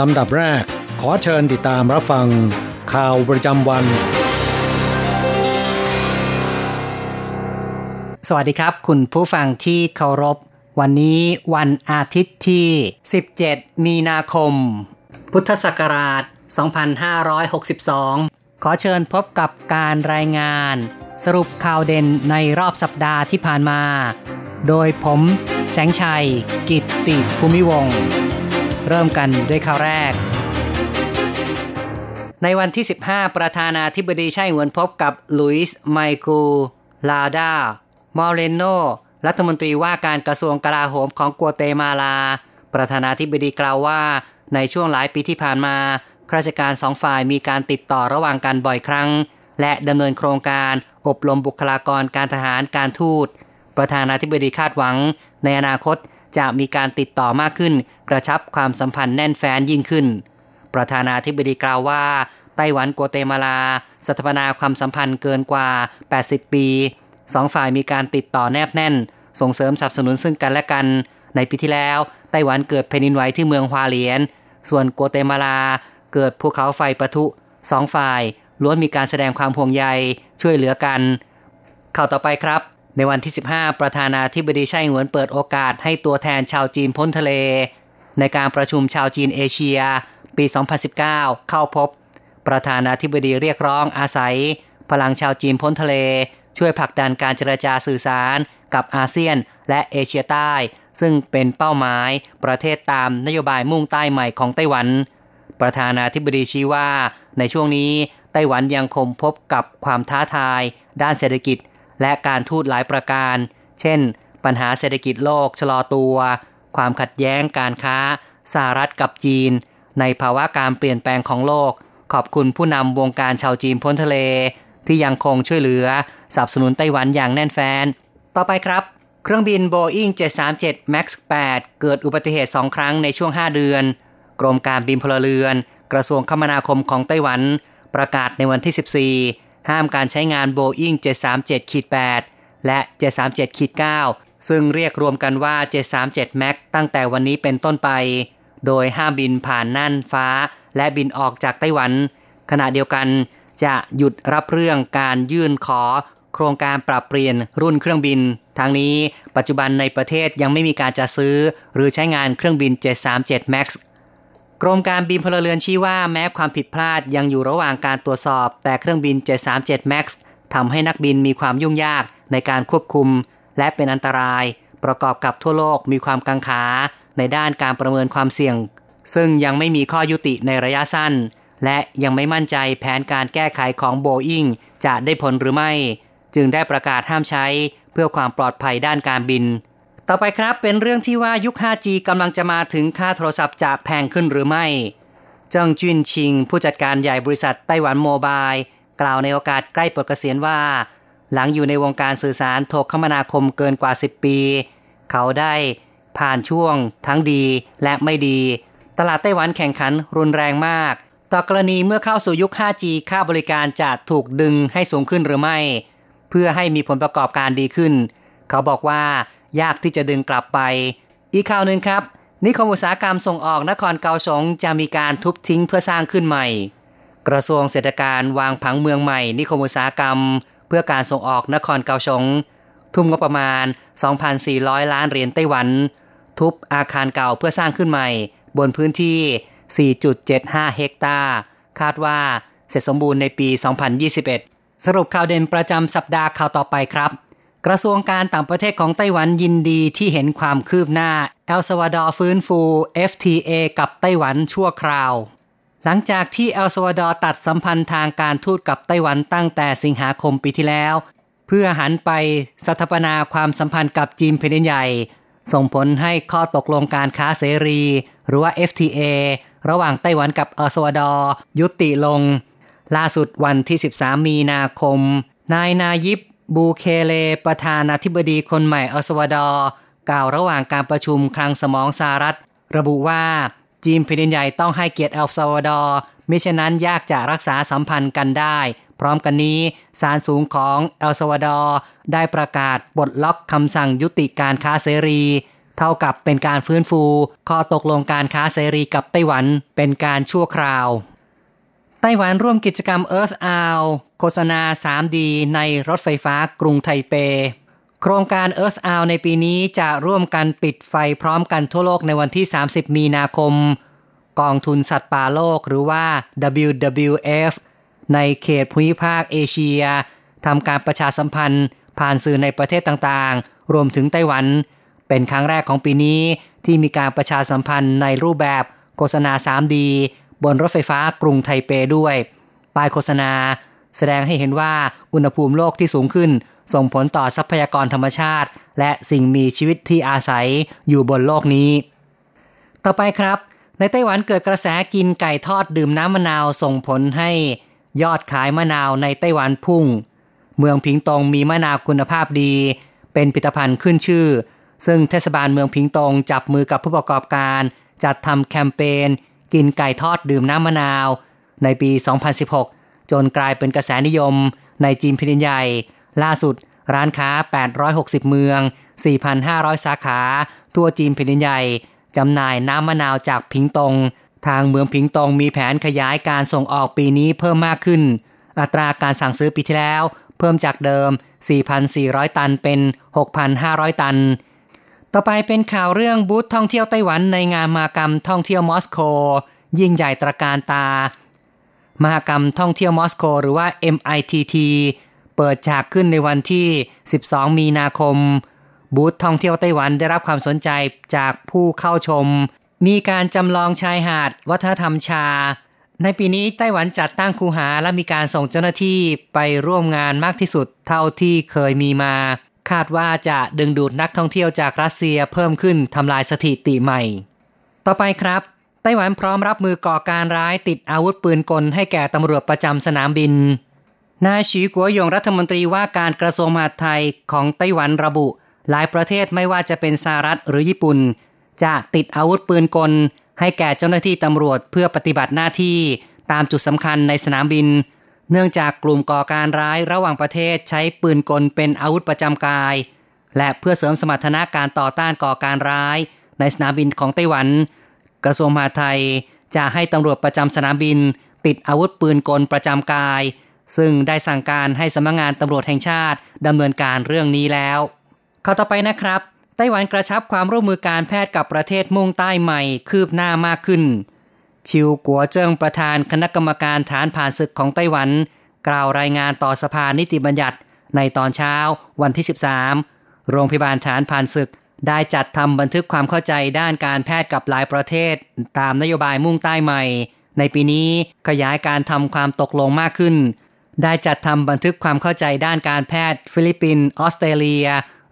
ลำดับแรก ขอเชิญติดตามรับฟัง ข่าวประจำวัน สวัสดีครับ คุณผู้ฟังที่เคารพ วันนี้วันอาทิตย์ที่ 17 มีนาคม พุทธศักราช 2562 ขอเชิญพบกับการรายงาน สรุปข่าวเด่นในรอบสัปดาห์ที่ผ่านมา โดยผม แสงชัย กิตติภูมิวงศ์ เริ่มกันด้วยข่าวแรก ในวันที่ 15 ประธานาธิบดีใช่หวนพบกับลุยส์ไมคูลาดามอเรโน รัฐมนตรีว่าการกระทรวงกลาโหมของกัวเตมาลา ประธานาธิบดีกล่าวว่า ในช่วงหลายปีที่ผ่านมาข้าราชการสองฝ่ายมีการติดต่อระหว่างกันบ่อยครั้ง และดำเนินโครงการอบรมบุคลากรการทหารการทูต ประธานาธิบดีคาดหวัง ในอนาคต จะมีการติดต่อมากขึ้น กระชับความสัมพันธ์แน่นแฟ้นยิ่งขึ้น ประธานาธิบดีกล่าวว่า ไต้หวันกัวเตมาลาสถาปนาความสัมพันธ์เกินกว่า 80 ปีสองฝ่ายมีการติดต่อแนบแน่น ส่งเสริมสนับสนุนซึ่งกันและกัน ในปีที่แล้ว ไต้หวันเกิดแผ่นดินไหวที่เมืองฮวาเลียน ส่วนกัวเตมาลา เกิดภูเขาไฟปะทุสองฝ่ายล้วนมีการแสดงความห่วงใยช่วยเหลือกันข่าวต่อไปครับ ในวันที่ 15 ประธานาธิบดีไช่หวนเปิดโอกาสให้ตัวแทนชาวจีนพ้นทะเล ในการประชุมชาวจีนเอเชีย ปี 2019 เข้าพบ ประธานาธิบดีเรียกร้องอาศัย พลังชาวจีนพ้นทะเล ช่วยผลักดันการเจรจาสื่อสารกับอาเซียนและเอเชียใต้ ซึ่งเป็นเป้าหมายประเทศตามนโยบายมุ่งใต้ใหม่ของไต้หวัน ประธานาธิบดีชี้ว่า ในช่วงนี้ไต้หวันยังคงพบกับความท้าทาย ด้านเศรษฐกิจ และการทูตหลายประการ เช่น ปัญหาเศรษฐกิจโลกชะลอตัว ความขัดแย้งการค้าสหรัฐกับจีน ในภาวะการเปลี่ยนแปลงของโลก ขอบคุณผู้นำวงการชาวจีนพ้นทะเล ที่ยังคงช่วยเหลือสนับสนุนไต้หวันอย่างแน่นแฟ้นต่อไปครับ เครื่องบิน Boeing 737 MAX 8 เกิดอุบัติเหตุ 2 ครั้งในช่วง 5 เดือน กรมการบินพลเรือน กระทรวงคมนาคมของไต้หวัน ประกาศในวันที่ 14 ห้ามการใช้งาน Boeing 737 8 และ 737 9 ซึ่งเรียกรวมกันว่า 737 MAX ตั้งแต่วันนี้เป็นต้นไป โดยห้ามบินผ่านน่านฟ้า และบินออกจากไต้หวัน ขณะเดียวกันจะหยุดรับเรื่องการยื่นขอ โครงการปรับเปลี่ยนรุ่นเครื่องบิน ทางนี้ปัจจุบันในประเทศยังไม่มีการจะซื้อ หรือใช้งานเครื่องบิน 737 MAX กรมการบินพลเรือนชี้ว่าแม้ความผิดพลาดยังอยู่ระหว่างการตรวจสอบ แต่เครื่องบิน 737 MAX ทำให้นักบินมีความยุ่งยากในการควบคุม และเป็นอันตราย ประกอบกับทั่วโลกมีความกังขาในด้านการประเมินความเสี่ยง ซึ่งยังไม่มีข้อยุติในระยะสั้น และยังไม่มั่นใจแผนการแก้ไขของโบอิงจะได้ผลหรือไม่ จึงได้ประกาศห้ามใช้เพื่อความปลอดภัยด้านการบิน ต่อไปครับเป็นเรื่องที่ว่ายุค 5G กำลังจะมาถึงค่าโทรศัพท์จะแพงขึ้นหรือไม่เจิงจุนชิง ผู้จัดการใหญ่บริษัทไต้หวันโมบาย กล่าวในโอกาสใกล้ปลดเกษียณว่า หลังอยู่ในวงการสื่อสารโทรคมนาคมเกินกว่า 10 ปี เขาได้ผ่านช่วง ทั้งดีและไม่ดี ตลาดไต้หวันแข่งขันรุนแรงมาก ต่อกรณีเมื่อเข้าสู่ยุค 5G ค่าบริการจะถูกดึงให้สูงขึ้นหรือไม่ เพื่อให้มีผลประกอบการดีขึ้น เขาบอกว่า ยากที่จะดึงกลับไป อีกข่าวหนึ่งครับ นิคมอุตสาหกรรมส่งออกนครเกาสงจะมีการทุบทิ้งเพื่อสร้างขึ้นใหม่ กระทรวงเศรษฐการวางผังเมืองใหม่ นิคมอุตสาหกรรม เพื่อการส่งออกนครเกาสงทุ่มงบประมาณ 2,400 ล้านเหรียญไต้หวัน ทุบอาคารเก่าเพื่อสร้างขึ้นใหม่ บนพื้นที่ 4.75 เฮกตาร์ คาดว่าเสร็จสมบูรณ์ในปี 2021 สรุปข่าวเด่นประจำสัปดาห์ข่าวต่อไปครับ กระทรวงการต่างประเทศของไต้หวันยินดีที่เห็นความคืบหน้า เอลซาวาดอร์ฟื้นฟู FTA กับไต้หวันชั่วคราว หลังจากที่เอลซาวาดอร์ตัดสัมพันธ์ทางการทูตกับไต้หวันตั้งแต่สิงหาคมปีที่แล้ว เพื่อหันไปสถาปนาความสัมพันธ์กับจีนแผ่นใหญ่ ส่งผลให้ข้อตกลงการค้าเสรี หรือว่า FTA ระหว่างไต้หวันกับเอลซาวาดอร์ยุติลง ล่าสุดวันที่ 13 มีนาคมนายนายิบ บูเคเลประธานาธิบดีคนใหม่เอลซาวาดอร์กล่าวระหว่างการประชุมคลังสมองสหรัฐ ระบุว่าจีนแผ่นใหญ่ต้องให้เกียรติเอลซาวาดอร์มิฉะนั้นยากจะรักษาสัมพันธ์กันได้ พร้อมกันนี้ศาลสูงของเอลซาวาดอร์ได้ประกาศปลดล็อกคำสั่งยุติการค้าเสรี เท่ากับเป็นการฟื้นฟู ข้อตกลงการค้าเสรีกับไต้หวันเป็นการชั่วคราว ไต้หวันร่วมกิจกรรม Earth Hour โฆษณา 3D ในรถไฟฟ้ากรุงไทเป โครงการ Earth Hour ในปีนี้จะร่วมกันปิดไฟพร้อมกันทั่วโลกในวันที่ 30 มีนาคม กองทุนสัตว์ป่าโลกหรือว่า WWF ในเขตภูมิภาคเอเชียทำการประชาสัมพันธ์ ผ่านสื่อในประเทศต่างๆ รวมถึงไต้หวัน เป็นครั้งแรกของปีนี้ที่มีการประชาสัมพันธ์ในรูปแบบโฆษณา 3D บนรถไฟฟ้ากรุงไทเปด้วย ป้ายโฆษณา แสดงให้เห็นว่าอุณหภูมิโลกที่สูงขึ้น ส่งผลต่อทรัพยากรธรรมชาติ และสิ่งมีชีวิตที่อาศัยอยู่บนโลกนี้ ต่อไปครับ ในไต้หวันเกิดกระแสกินไก่ทอดดื่มน้ำมะนาวส่งผลให้ยอดขายมะนาวในไต้หวันพุ่ง เมืองพิงตงมีมะนาวคุณภาพดี เป็นผลิตภัณฑ์ขึ้นชื่อ ซึ่งเทศบาลเมืองพิงตงจับมือกับผู้ประกอบการ จัดทำแคมเปญ กินไก่ทอดดื่มน้ำมะนาว ในปี 2016 จนกลายเป็นกระแสนิยม ในจีนแผ่นใหญ่ ล่าสุดร้านค้า 860 เมือง 4,500 สาขา ทั่วจีนแผ่นใหญ่จำหน่ายน้ำมะนาวจากพิงตง ทางเมืองพิงตงมีแผนขยายการส่งออกปีนี้เพิ่มมากขึ้น อัตราการสั่งซื้อปีที่แล้ว เพิ่มจากเดิม 4,400 ตันเป็น 6,500 ตัน ต่อไปเป็นข่าวเรื่องบูธท่องเที่ยวไต้หวันในงานมากรรมท่องเที่ยวมอสโก ยิ่งใหญ่ตระการตามหกรรมท่องเที่ยวมอสโก หรือว่า MITT เปิดฉากขึ้นในวันที่ 12 มีนาคม บูธท่องเที่ยวไต้หวันได้รับความสนใจจากผู้เข้าชม มีการจำลองชายหาดวัฒนธรรมชา ในปีนี้ไต้หวันจัดตั้งคูหาและมีการส่งเจ้าหน้าที่ไปร่วมงานมากที่สุดเท่าที่เคยมีมา คาดว่าจะดึงดูดนักท่องเที่ยวจากรัสเซียเพิ่มขึ้นทำลายสถิติใหม่ ต่อไปครับไต้หวันพร้อมรับมือก่อการร้ายติดอาวุธปืนกลให้แก่ตำรวจประจำสนามบิน นายฉีกัวยงรัฐมนตรีว่าการกระทรวงมหาดไทยของไต้หวันระบุ หลายประเทศไม่ว่าจะเป็นสหรัฐหรือญี่ปุ่น จะติดอาวุธปืนกล ให้แก่เจ้าหน้าที่ตำรวจเพื่อปฏิบัติหน้าที่ตามจุดสำคัญในสนามบิน เนื่องจากกลุ่มก่อการร้ายระหว่างประเทศใช้ปืนกลเป็นอาวุธประจำกาย และเพื่อเสริมสมรรถนะการต่อต้านก่อการร้าย ในสนามบินของไต้หวัน กระทรวงมหาดไทยจะให้ตำรวจประจำสนามบิน ติดอาวุธปืนกลประจำกาย ซึ่งได้สั่งการให้สำนักงงานตำรวจแห่งชาติดำเนินการเรื่องนี้แล้วข้อต่อไปนะครับไต้หวันกระชับความร่วมมือการแพทย์กับประเทศมุ่งใต้ใหม่คืบหน้ามากขึ้น ชิวกัวเจิงประธานคณะกรรมการทหารผ่านศึกของไต้หวัน กล่าวรายงานต่อสภานิติบัญญัติในตอนเช้าวันที่ 13 โรงพยาบาลทหารผ่านศึก ได้จัดทำบันทึกความเข้าใจด้านการแพทย์กับหลายประเทศ ตามนโยบายมุ่งใต้ใหม่ ในปีนี้ขยายการทำความตกลงมากขึ้น ได้จัดทำบันทึกความเข้าใจด้านการแพทย์ ฟิลิปปินส์ออสเตรเลีย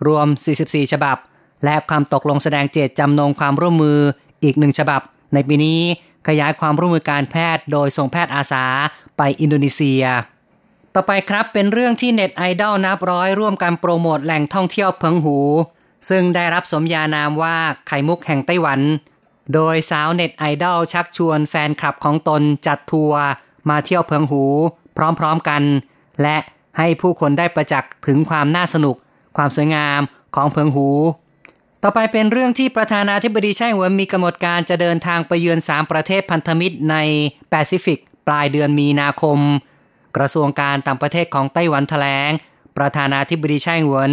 รวม 44 ฉบับ และความตกลงแสดงเจตจำนงความร่วมมืออีกหนึ่งฉบับ ในปีนี้ ขยายความร่วมมือการแพทย์โดยส่งแพทย์อาสาไปอินโดนีเซีย ต่อไปครับเป็นเรื่องที่เน็ตไอดอลนับร้อยร่วมกันโปรโมทแหล่งท่องเที่ยวเพิงหู ซึ่งได้รับสมญานามว่าไข่มุกแห่งไต้หวัน โดยสาวเน็ตไอดอลชักชวนแฟนคลับของตนจัดทัวร์มาเที่ยวเพิงหู พร้อมๆกัน และให้ผู้คนได้ประจักษ์ถึงความน่าสนุก ความสวยงามของเพิงหู ต่อไปเป็นเรื่องที่ประธานาธิบดีไช่หวนมีกำหนดการจะเดินทางไปเยือนสามประเทศพันธมิตรในแปซิฟิก ปลายเดือนมีนาคม กระทรวงการต่างประเทศของไต้หวันแถลง ประธานาธิบดีไช่หวน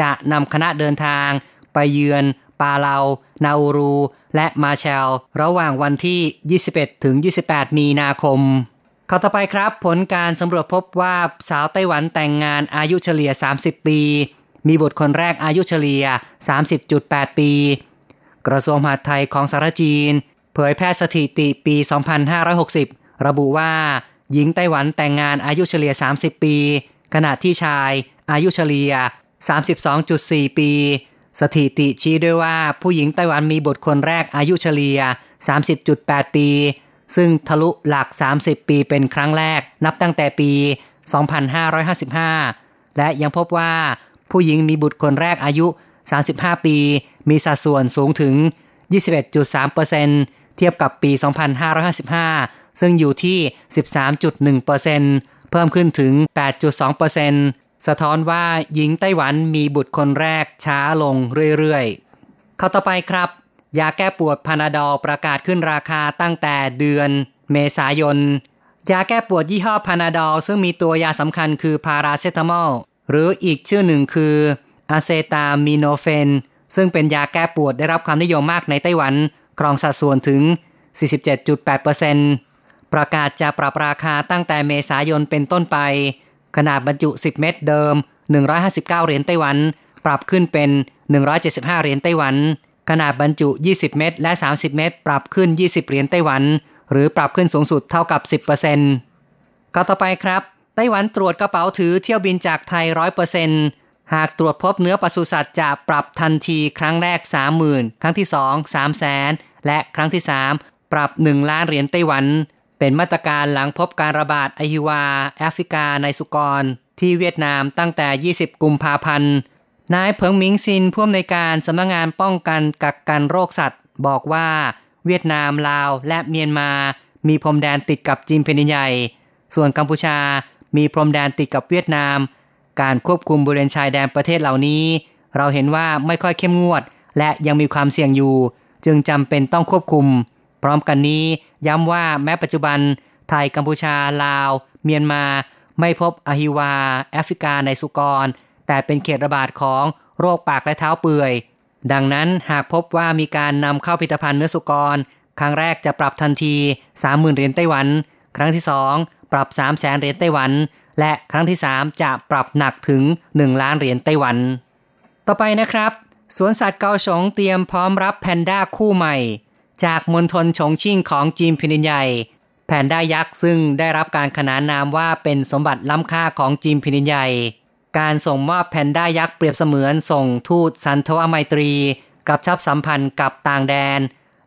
จะนำคณะเดินทาง ไปเยือนปาเลา นาอูรู และมาเชล ระหว่างวันที่ 21 ถึง 28 มีนาคมข้าต่อไปครับ ผลการสำรวจพบว่าสาวไต้หวันแต่งงานอายุเฉลี่ย 30 ปี มีบุตรคนแรกอายุเฉลี่ย 30.8 ปี กระทรวงมหาดไทยของสารจีน เผยแพร่สถิติปี 2560 ระบุว่า หญิงไต้หวันแต่งงานอายุเฉลี่ย 30 ปี ขณะที่ชายอายุเฉลี่ย 32.4 ปี สถิติชี้ด้วยว่าผู้หญิงไต้หวันมีบุตรคนแรกอายุเฉลี่ย 30.8 ปี ซึ่งทะลุหลัก 30 ปีเป็นครั้งแรกนับตั้งแต่ปี 2555 และยังพบว่า ผู้หญิงมีบุตรคนแรกอายุ 35 ปี มีสัดส่วนสูงถึง 21.3%เทียบกับปี 2555 ซึ่งอยู่ที่ 13.1%เพิ่มขึ้นถึง 8.2%สะท้อนว่าหญิงไต้หวันมีบุตรคนแรกช้าลงเรื่อยๆ เข้าต่อไปครับ ยาแก้ปวดพานาดอลประกาศขึ้นราคาตั้งแต่เดือน เมษายนยาแก้ปวดยี่ห้อพานาดอลซึ่งมีตัวยาสำคัญคือพาราเซตามอล หรืออีกชื่อหนึ่งคืออะเซตามิโนเฟน ซึ่งเป็นยาแก้ปวดได้รับความนิยมมากในไต้หวัน ครองสัดส่วนถึง 47.8%ประกาศจะปรับราคาตั้งแต่เมษายนเป็นต้นไป ขนาดบรรจุ 10 เม็ดเดิม 159 เหรียญไต้หวัน ปรับขึ้นเป็น 175 เหรียญไต้หวัน ขนาดบรรจุ 20 เม็ดและ 30 เม็ดปรับขึ้น 20 เหรียญไต้หวัน หรือปรับขึ้นสูงสุดเท่ากับ 10%ก็ต่อไปครับ ไต้หวันตรวจกระเป๋าถือเที่ยวบินจากไทย100%หากตรวจพบเนื้อปศุสัตว์จะปรับทันทีครั้งแรก 30,000 ครั้งที่ 2 3 0 0แสนและครั้งที่ 3 ปรับ 1 ล้านเหรียญไต้หวัน เป็นมาตรการหลังพบการระบาดอหิวา แอฟริกาในสุกร ที่เวียดนามตั้งแต่ 20 กุมภาพันธ์ นายเพิงหมิงซินผู้อำนวยการสำนักงงานป้องกันกักกันโรคสัตว์ บอกว่า เวียดนามลาวและเมียนมา มีพรมแดนติดกับจีนแผ่นใหญ่ ส่วนกัมพูชา มีพรมแดนติดกับเวียดนาม การควบคุมบริเวณชายแดนประเทศเหล่านี้ เราเห็นว่าไม่ค่อยเข้มงวด และยังมีความเสี่ยงอยู่ จึงจำเป็นต้องควบคุม พร้อมกันนี้ย้ำว่าแม้ปัจจุบัน ไทยกัมพูชาลาว เมียนมา ไม่พบอหิวา แอฟริกาในสุกร แต่เป็นเขตระบาดของโรคปากและเท้าเปื่อย ดังนั้นหากพบว่ามีการนำเข้าผลิตภัณฑ์เนื้อสุกร ครั้งแรกจะปรับทันที 30,000เหรียญไต้หวัน ครั้งที่ 2 ปรับ 3 0 0แสนเหรียญไต้หวัน และครั้งที่ 3 จะปรับหนักถึง 1 ล้านเหรียญไต้หวัน ต่อไปนะครับ สวนสัตว์เกาสงเตรียมพร้อมรับแพนด้าคู่ใหม่ จากมณฑลฉงชิ่งของจีนพินินใหญ่ แพนด้ายักษ์ซึ่งได้รับการขนานนามว่าเป็นสมบัติล้ำค่าของจีนพินินใหญ่ การส่งมอบแพนด้ายักษ์เปรียบเสมือนส่งทูตสันทวไมตรีกับชับสัมพันธ์กับต่างแดน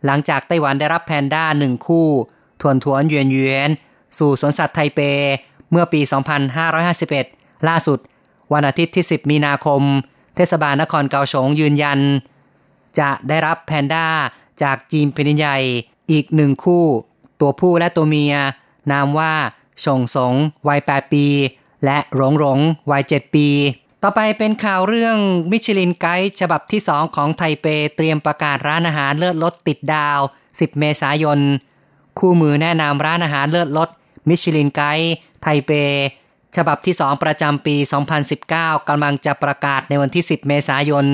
หลังจากไต้หวันได้รับแพนด้าหนึ่งคู่ ทวนทวนเยนเยน สู่สวนสัตว์ไทเป เมื่อปี 2551 ล่าสุด วันอาทิตย์ที่ 10 มีนาคม เทศบาลนครเกาสงยืนยัน จะได้รับแพนด้าจากจีนแผ่นใหญ่อีกหนึ่งคู่ ตัวผู้และตัวเมีย นามว่าชงสงวัย 8 ปี และหลงหลงวัยเจ็ดปี ต่อไปเป็นข่าวเรื่องมิชลินไกด์ฉบับที่สองของไทเปเตรียมประกาศร้านอาหารเลิศรสติดดาว 10 เมษายน คู่มือแนะนำร้านอาหารเลิศรส มิชลินไกด์ไทเป ฉบับที่ 2 ประจำปี 2019 กำลังจะประกาศในวันที่ 10 เมษายน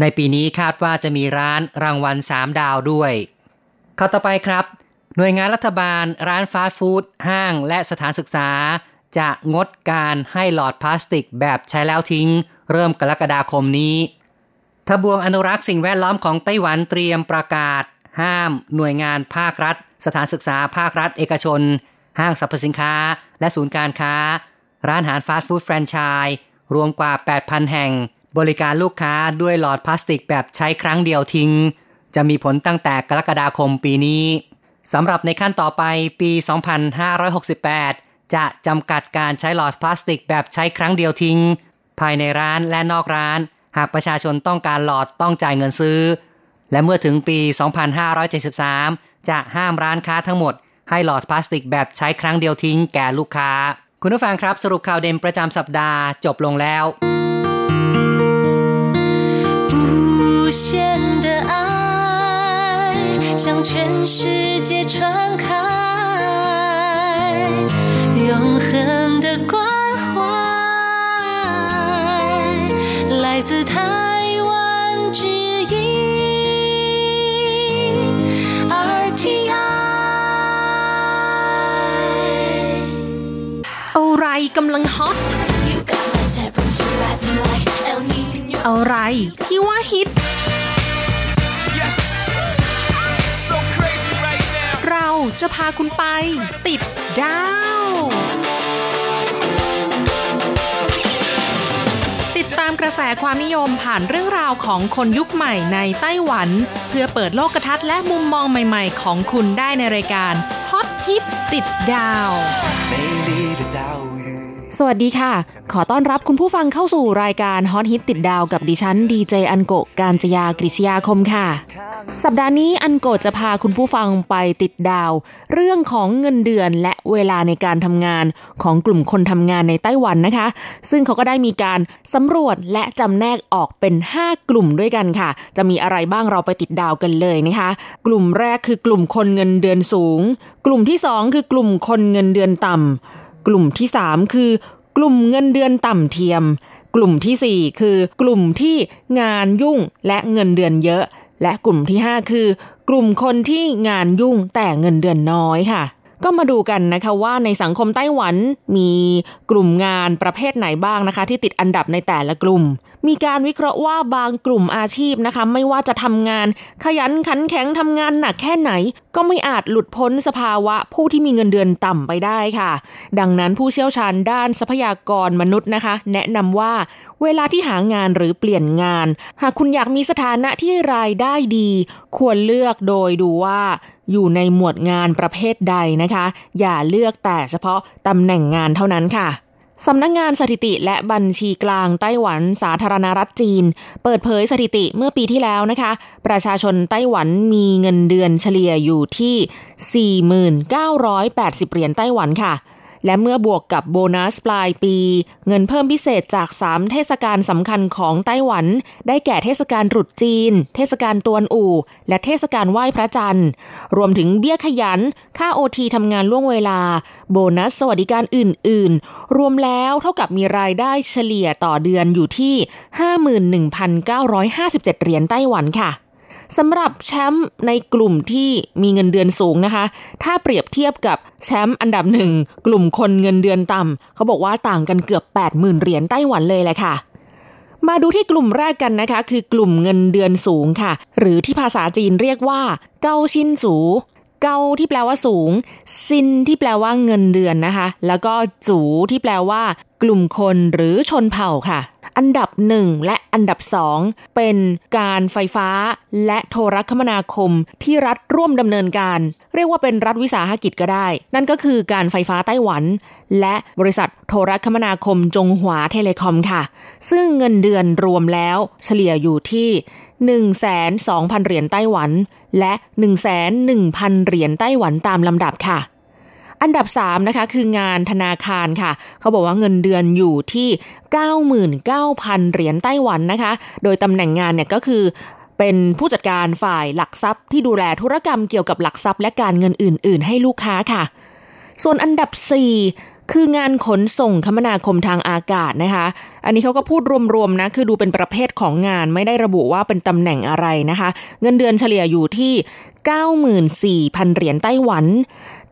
ในปีนี้คาดว่าจะมีร้านรางวัล 3 ดาวด้วยข้าต่อไปครับ หน่วยงานรัฐบาล ร้านฟาสต์ฟู้ดห้างและสถานศึกษา จะงดการให้หลอดพลาสติกแบบใช้แล้วทิ้ง เริ่มกรกฎาคมนี้ทบวงอนุรักษ์สิ่งแวดล้อมของไต้หวันเตรียมประกาศ ห้าม หน่วยงานภาครัฐ สถานศึกษาภาครัฐเอกชน ห้างสรรพสินค้า และศูนย์การค้า ร้านอาหารฟาสต์ฟู้ดแฟรนไชส์รวมกว่า 8,000 แห่ง บริการลูกค้าด้วยหลอดพลาสติกแบบใช้ครั้งเดียวทิ้ง จะมีผลตั้งแต่กรกฎาคมปีนี้สำหรับในขั้นต่อไปปี 2568 จะจำกัดการใช้หลอดพลาสติกแบบใช้ครั้งเดียวทิ้ง ภายในร้านและนอกร้าน หากประชาชนต้องการหลอดต้องจ่ายเงินซื้อ และเมื่อถึงปี 2573 จะห้ามร้านค้าทั้งหมด ให้หลอดพลาสติกแบบใช้ครั้งเดียวทิ้งแก่ลูกค้า คุณผู้ฟังครับสรุปข่าวเด่นประจำสัปดาห์จบลงแล้ว向全世界传开永恒的关怀，来自台湾之音 กำลังฮอตอะไรที่ว่าฮิต เราจะพาคุณไป ติดดาว ติดตามกระแสความนิยมผ่านเรื่องราวของคนยุคใหม่ในไต้หวัน เพื่อเปิดโลกทัศน์และมุมมองใหม่ๆ ของคุณได้ในรายการฮอตฮิตติดดาว สวัสดีค่ะ ขอต้อนรับคุณผู้ฟังเข้าสู่รายการฮอตฮิตติดดาวกับดิฉันดีเจอันโกการจยากริชยาคมค่ะ สัปดาห์นี้อันโกจะพาคุณผู้ฟังไปติดดาว เรื่องของเงินเดือนและเวลาในการทำงานของกลุ่มคนทำงานในไต้หวันนะคะ ซึ่งเขาก็ได้มีการสำรวจและจำแนกออกเป็น 5 กลุ่มด้วยกันค่ะ จะมีอะไรบ้างเราไปติดดาวกันเลยนะคะ กลุ่มแรกคือกลุ่มคนเงินเดือนสูง กลุ่มที่ 2 คือกลุ่มคนเงินเดือนต่ำ กลุ่มที่ 3 คือกลุ่มเงินเดือนต่ำเทียม กลุ่มทีสี่ 4 คือกลุ่มที่งานยุ่งและเงินเดือนเยอะ และกลุ่มที่ 5 คือ กลุ่มคนที่งานยุ่งแต่เงินเดือนน้อยค่ะ ก็มาดูกันนะคะว่าในสังคมไต้หวันมีกลุ่มงานประเภทไหนบ้างนะคะ ที่ติดอันดับในแต่ละกลุ่ม มีการวิเคราะห์ว่าบางกลุ่มอาชีพนะคะ ไม่ว่าจะทำงาน ขยันขันแข็งทำงานหนักแค่ไหน ก็ไม่อาจหลุดพ้นสภาวะผู้ที่มีเงินเดือนต่ำไปได้ค่ะ ดังนั้นผู้เชี่ยวชาญด้านทรัพยากรมนุษย์นะคะ แนะนำว่าเวลาที่หางานหรือเปลี่ยนงาน หากคุณอยากมีสถานะที่รายได้ดี ควรเลือกโดยดูว่า อยู่ในหมวดงานประเภทใดนะคะ อย่าเลือกแต่เฉพาะตำแหน่งงานเท่านั้นค่ะสำนักงงานสถิติและบัญชีกลางไต้หวันสาธารณรัฐจีน เปิดเผยสถิติเมื่อปีที่แล้วนะคะ ประชาชนไต้หวันมีเงินเดือนเฉลี่ยอยู่ที่ 4980เหรียญไต้หวันค่ะ และเมื่อบวกกับโบนัสปลายปี เงินเพิ่มพิเศษจาก 3 เทศกาลสำคัญของไต้หวัน ได้แก่เทศกาลรุษจีน เทศกาลตวนอู่ และเทศกาลไหว้พระจันทร์ รวมถึงเบี้ยขยัน ค่าโอทีทำงานล่วงเวลา โบนัสสวัสดิการอื่น ๆ รวมแล้วเท่ากับมีรายได้เฉลี่ยต่อเดือนอยู่ที่ 51,957 เหรียญไต้หวันค่ะ สำหรับแชมป์ในกลุ่มที่มีเงินเดือนสูงนะคะ ถ้าเปรียบเทียบกับแชมป์อันดับหนึ่งกลุ่มคนเงินเดือนต่ำเขาบอกว่าต่างกันเกือบ 80,000 เหรียญไต้หวันเลยแหละค่ะ มาดูที่กลุ่มแรกกันนะคะ คือกลุ่มเงินเดือนสูงค่ะ หรือที่ภาษาจีนเรียกว่า เกาชินสูเกาที่แปลว่าสูง ซินที่แปลว่าเงินเดือนนะคะ แล้วก็จูที่แปลว่า กลุ่มคนหรือชนเผ่าค่ะ อันดับหนึ่งและอันดับสองเป็นการไฟฟ้าและโทรคมนาคมที่รัฐร่วมดำเนินการ เรียกว่าเป็นรัฐวิสาหกิจก็ได้ นั่นก็คือการไฟฟ้าไต้หวัน และบริษัทโทรคมนาคมจงหวาเทเลคอมค่ะ ซึ่งเงินเดือนรวมแล้วเฉลี่ยอยู่ที่ 1,200 0เหรียญไต้หวัน และ 1,100 0เหรียญไต้หวันตามลำดับค่ะ อันดับ 3 นะคะ คืองานธนาคารค่ะ เขาบอกว่าเงินเดือนอยู่ที่ 99,000 เหรียญไต้หวันนะคะ โดยตำแหน่งงานเนี่ยก็คือเป็นผู้จัดการฝ่ายหลักทรัพย์ที่ดูแลธุรกรรมเกี่ยวกับหลักทรัพย์และการเงินอื่น ๆ ให้ลูกค้าค่ะ ส่วนอันดับ 4คืองานขนส่งคมนาคมทางอากาศนะคะ อันนี้เขาก็พูดรวมๆนะ คือดูเป็นประเภทของงานไม่ได้ระบุว่าเป็นตำแหน่งอะไรนะคะ เงินเดือนเฉลี่ยอยู่ที่ 94,000 เหรียญไต้หวัน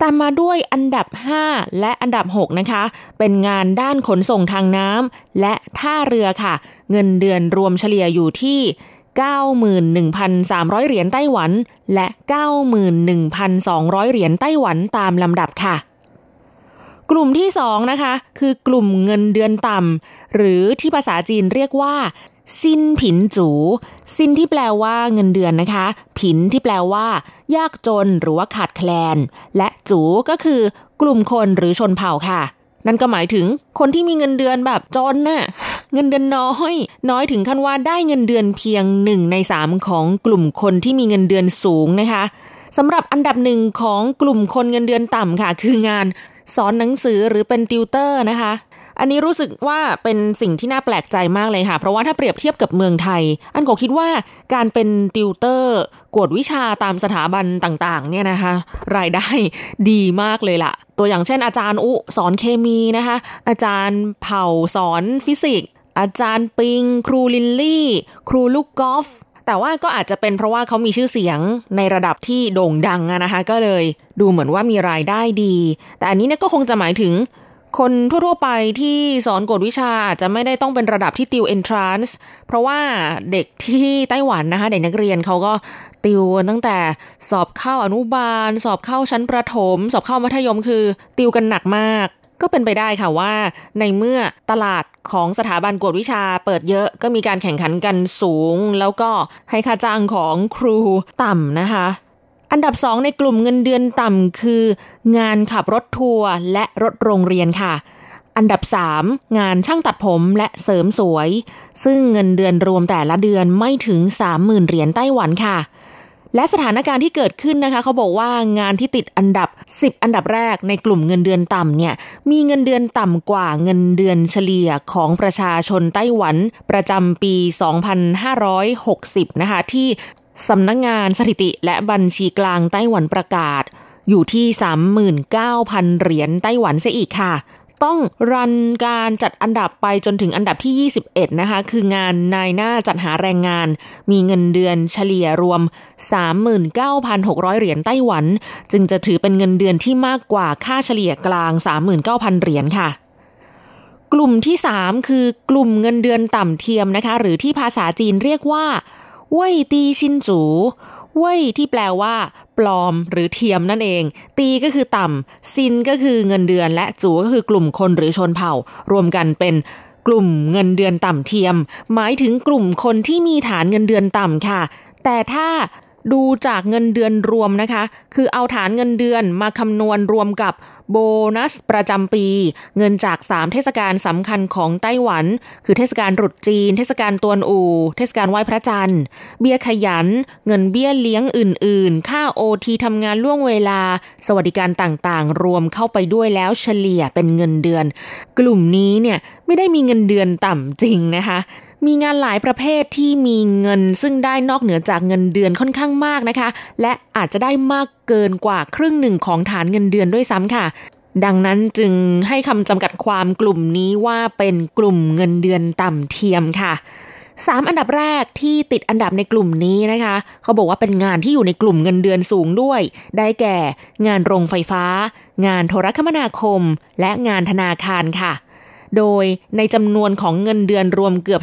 ตามมาด้วยอันดับ 5 และอันดับ 6 นะคะ เป็นงานด้านขนส่งทางน้ำและท่าเรือค่ะ เงินเดือนรวมเฉลี่ยอยู่ที่ 91,300 เหรียญไต้หวัน และ 91,200 เหรียญไต้หวันตามลำดับค่ะกลุ่มที่2นะคะคือกลุ่มเงินเดือนต่ำหรือที่ภาษาจีนเรียกว่า ซินผินจูซินที่แปลว่าเงินเดือนนะคะ ผินที่แปลว่า ยากจนหรือว่าขาดแคลน และจูก็คือกลุ่มคนหรือชนเผ่าค่ะ นั่นก็หมายถึงคนที่มีเงินเดือนแบบจนน่ะเงินเดือนน้อย น้อยถึงขั้นว่าได้เงินเดือนเพียงหนึ่งในสามของกลุ่มคนที่มีเงินเดือนสูงนะคะสำหรับอันดับหนึ่งของกลุ่มคนเงินเดือนต่ำค่ะ คืองานสอนหนังสือหรือเป็นติวเตอร์นะคะ อันนี้รู้สึกว่าเป็นสิ่งที่น่าแปลกใจมากเลยค่ะ เพราะว่าถ้าเปรียบเทียบกับเมืองไทย อันก็คิดว่าการเป็นติวเตอร์กวดวิชาตามสถาบันต่างๆ เนี่ยนะคะ รายได้ดีมากเลยล่ะ ตัวอย่างเช่น อาจารย์อุสอนเคมีนะคะ อาจารย์เผ่าสอนฟิสิกส์อาจารย์ปิง ครูลินลี่ ครูลูกกอล์ฟแต่ว่าก็อาจจะเป็นเพราะว่าเขามีชื่อเสียงในระดับที่โด่งดังนะคะ ก็เลยดูเหมือนว่ามีรายได้ดี แต่อันนี้เนี่ยก็คงจะหมายถึง คนทั่วๆไปที่สอนกวดวิชาอาจจะไม่ได้ต้องเป็นระดับที่ติว entrance เพราะว่าเด็กที่ไต้หวันนะคะ เด็กนักเรียนเขาก็ติวตั้งแต่สอบเข้าอนุบาล สอบเข้าชั้นประถม สอบเข้ามัธยมคือ ติวกันหนักมาก ก็เป็นไปได้ค่ะว่า ในเมื่อตลาดของสถาบันกวดวิชาเปิดเยอะก็มีการแข่งขันกันสูง แล้วก็ให้ค่าจ้างของครูต่ำนะคะ อันดับสองในกลุ่มเงินเดือนต่ำคือ งานขับรถทัวร์และรถโรงเรียนค่ะ อันดับ 3 งานช่างตัดผมและเสริมสวย ซึ่งเงินเดือนรวมแต่ละเดือนไม่ถึง 30,000เหรียญไต้หวันค่ะ และสถานการณ์ที่เกิดขึ้นนะคะ เขาบอกว่างานที่ติดอันดับ 10 อันดับแรกในกลุ่มเงินเดือนต่ำเนี่ยมีเงินเดือนต่ำกว่าเงินเดือนเฉลี่ยของประชาชนไต้หวัน ประจำปี 2560 นะคะที่ สำนักงงานสถิติและบัญชีกลางไต้หวันประกาศ อยู่ที่ 39,000 เหรียญไต้หวันเสียอีกค่ะ ต้องรันการจัดอันดับไปจนถึงอันดับที่ 21 นะคะ คืองานนายหน้าจัดหาแรงงาน มีเงินเดือนเฉลี่ยรวม 39,600 เหรียญไต้หวัน จึงจะถือเป็นเงินเดือนที่มากกว่าค่าเฉลี่ยกลาง 39,000 เหรียญค่ะกลุ่มที่ 3 คือกลุ่มเงินเดือนต่ำเทียมนะคะ หรือที่ภาษาจีนเรียกว่า เว่ยตีชินจูเว่ยที่แปลว่า ปลอมหรือเทียมนั่นเอง ตีก็คือต่ำซินก็คือเงินเดือน และจูก็คือกลุ่มคนหรือชนเผ่า รวมกันเป็นกลุ่มเงินเดือนต่ำเทียม หมายถึงกลุ่มคนที่มีฐานเงินเดือนต่ำค่ะ แต่ถ้า ดูจากเงินเดือนรวมนะคะ คือเอาฐานเงินเดือนมาคำนวณรวมกับโบนัสประจำปี เงินจาก 3 เทศกาลสำคัญของไต้หวัน คือเทศกาลรุดจีน เทศกาลตวนอู เทศกาลไหว้พระจันทร์ เบี้ยขยัน เงินเบี้ยเลี้ยงอื่น ๆ ค่าโอทีทำงานล่วงเวลา สวัสดิการต่างๆ รวมเข้าไปด้วยแล้วเฉลี่ยเป็นเงินเดือน กลุ่มนี้เนี่ยไม่ได้มีเงินเดือนต่ำจริงนะคะ มีงานหลายประเภทที่มีเงินซึ่งได้นอกเหนือจากเงินเดือนค่อนข้างมากนะคะ และอาจจะได้มากเกินกว่าครึ่งหนึ่งของฐานเงินเดือนด้วยซ้ำค่ะ ดังนั้นจึงให้คำจำกัดความกลุ่มนี้ว่าเป็นกลุ่มเงินเดือนต่ำเทียมค่ะสามอันดับแรกที่ติดอันดับในกลุ่มนี้นะคะ เขาบอกว่าเป็นงานที่อยู่ในกลุ่มเงินเดือนสูงด้วย ได้แก่ งานโรงไฟฟ้า งานโทรคมนาคม และงานธนาคารค่ะ โดยในจำนวนของเงินเดือนรวมเกือบ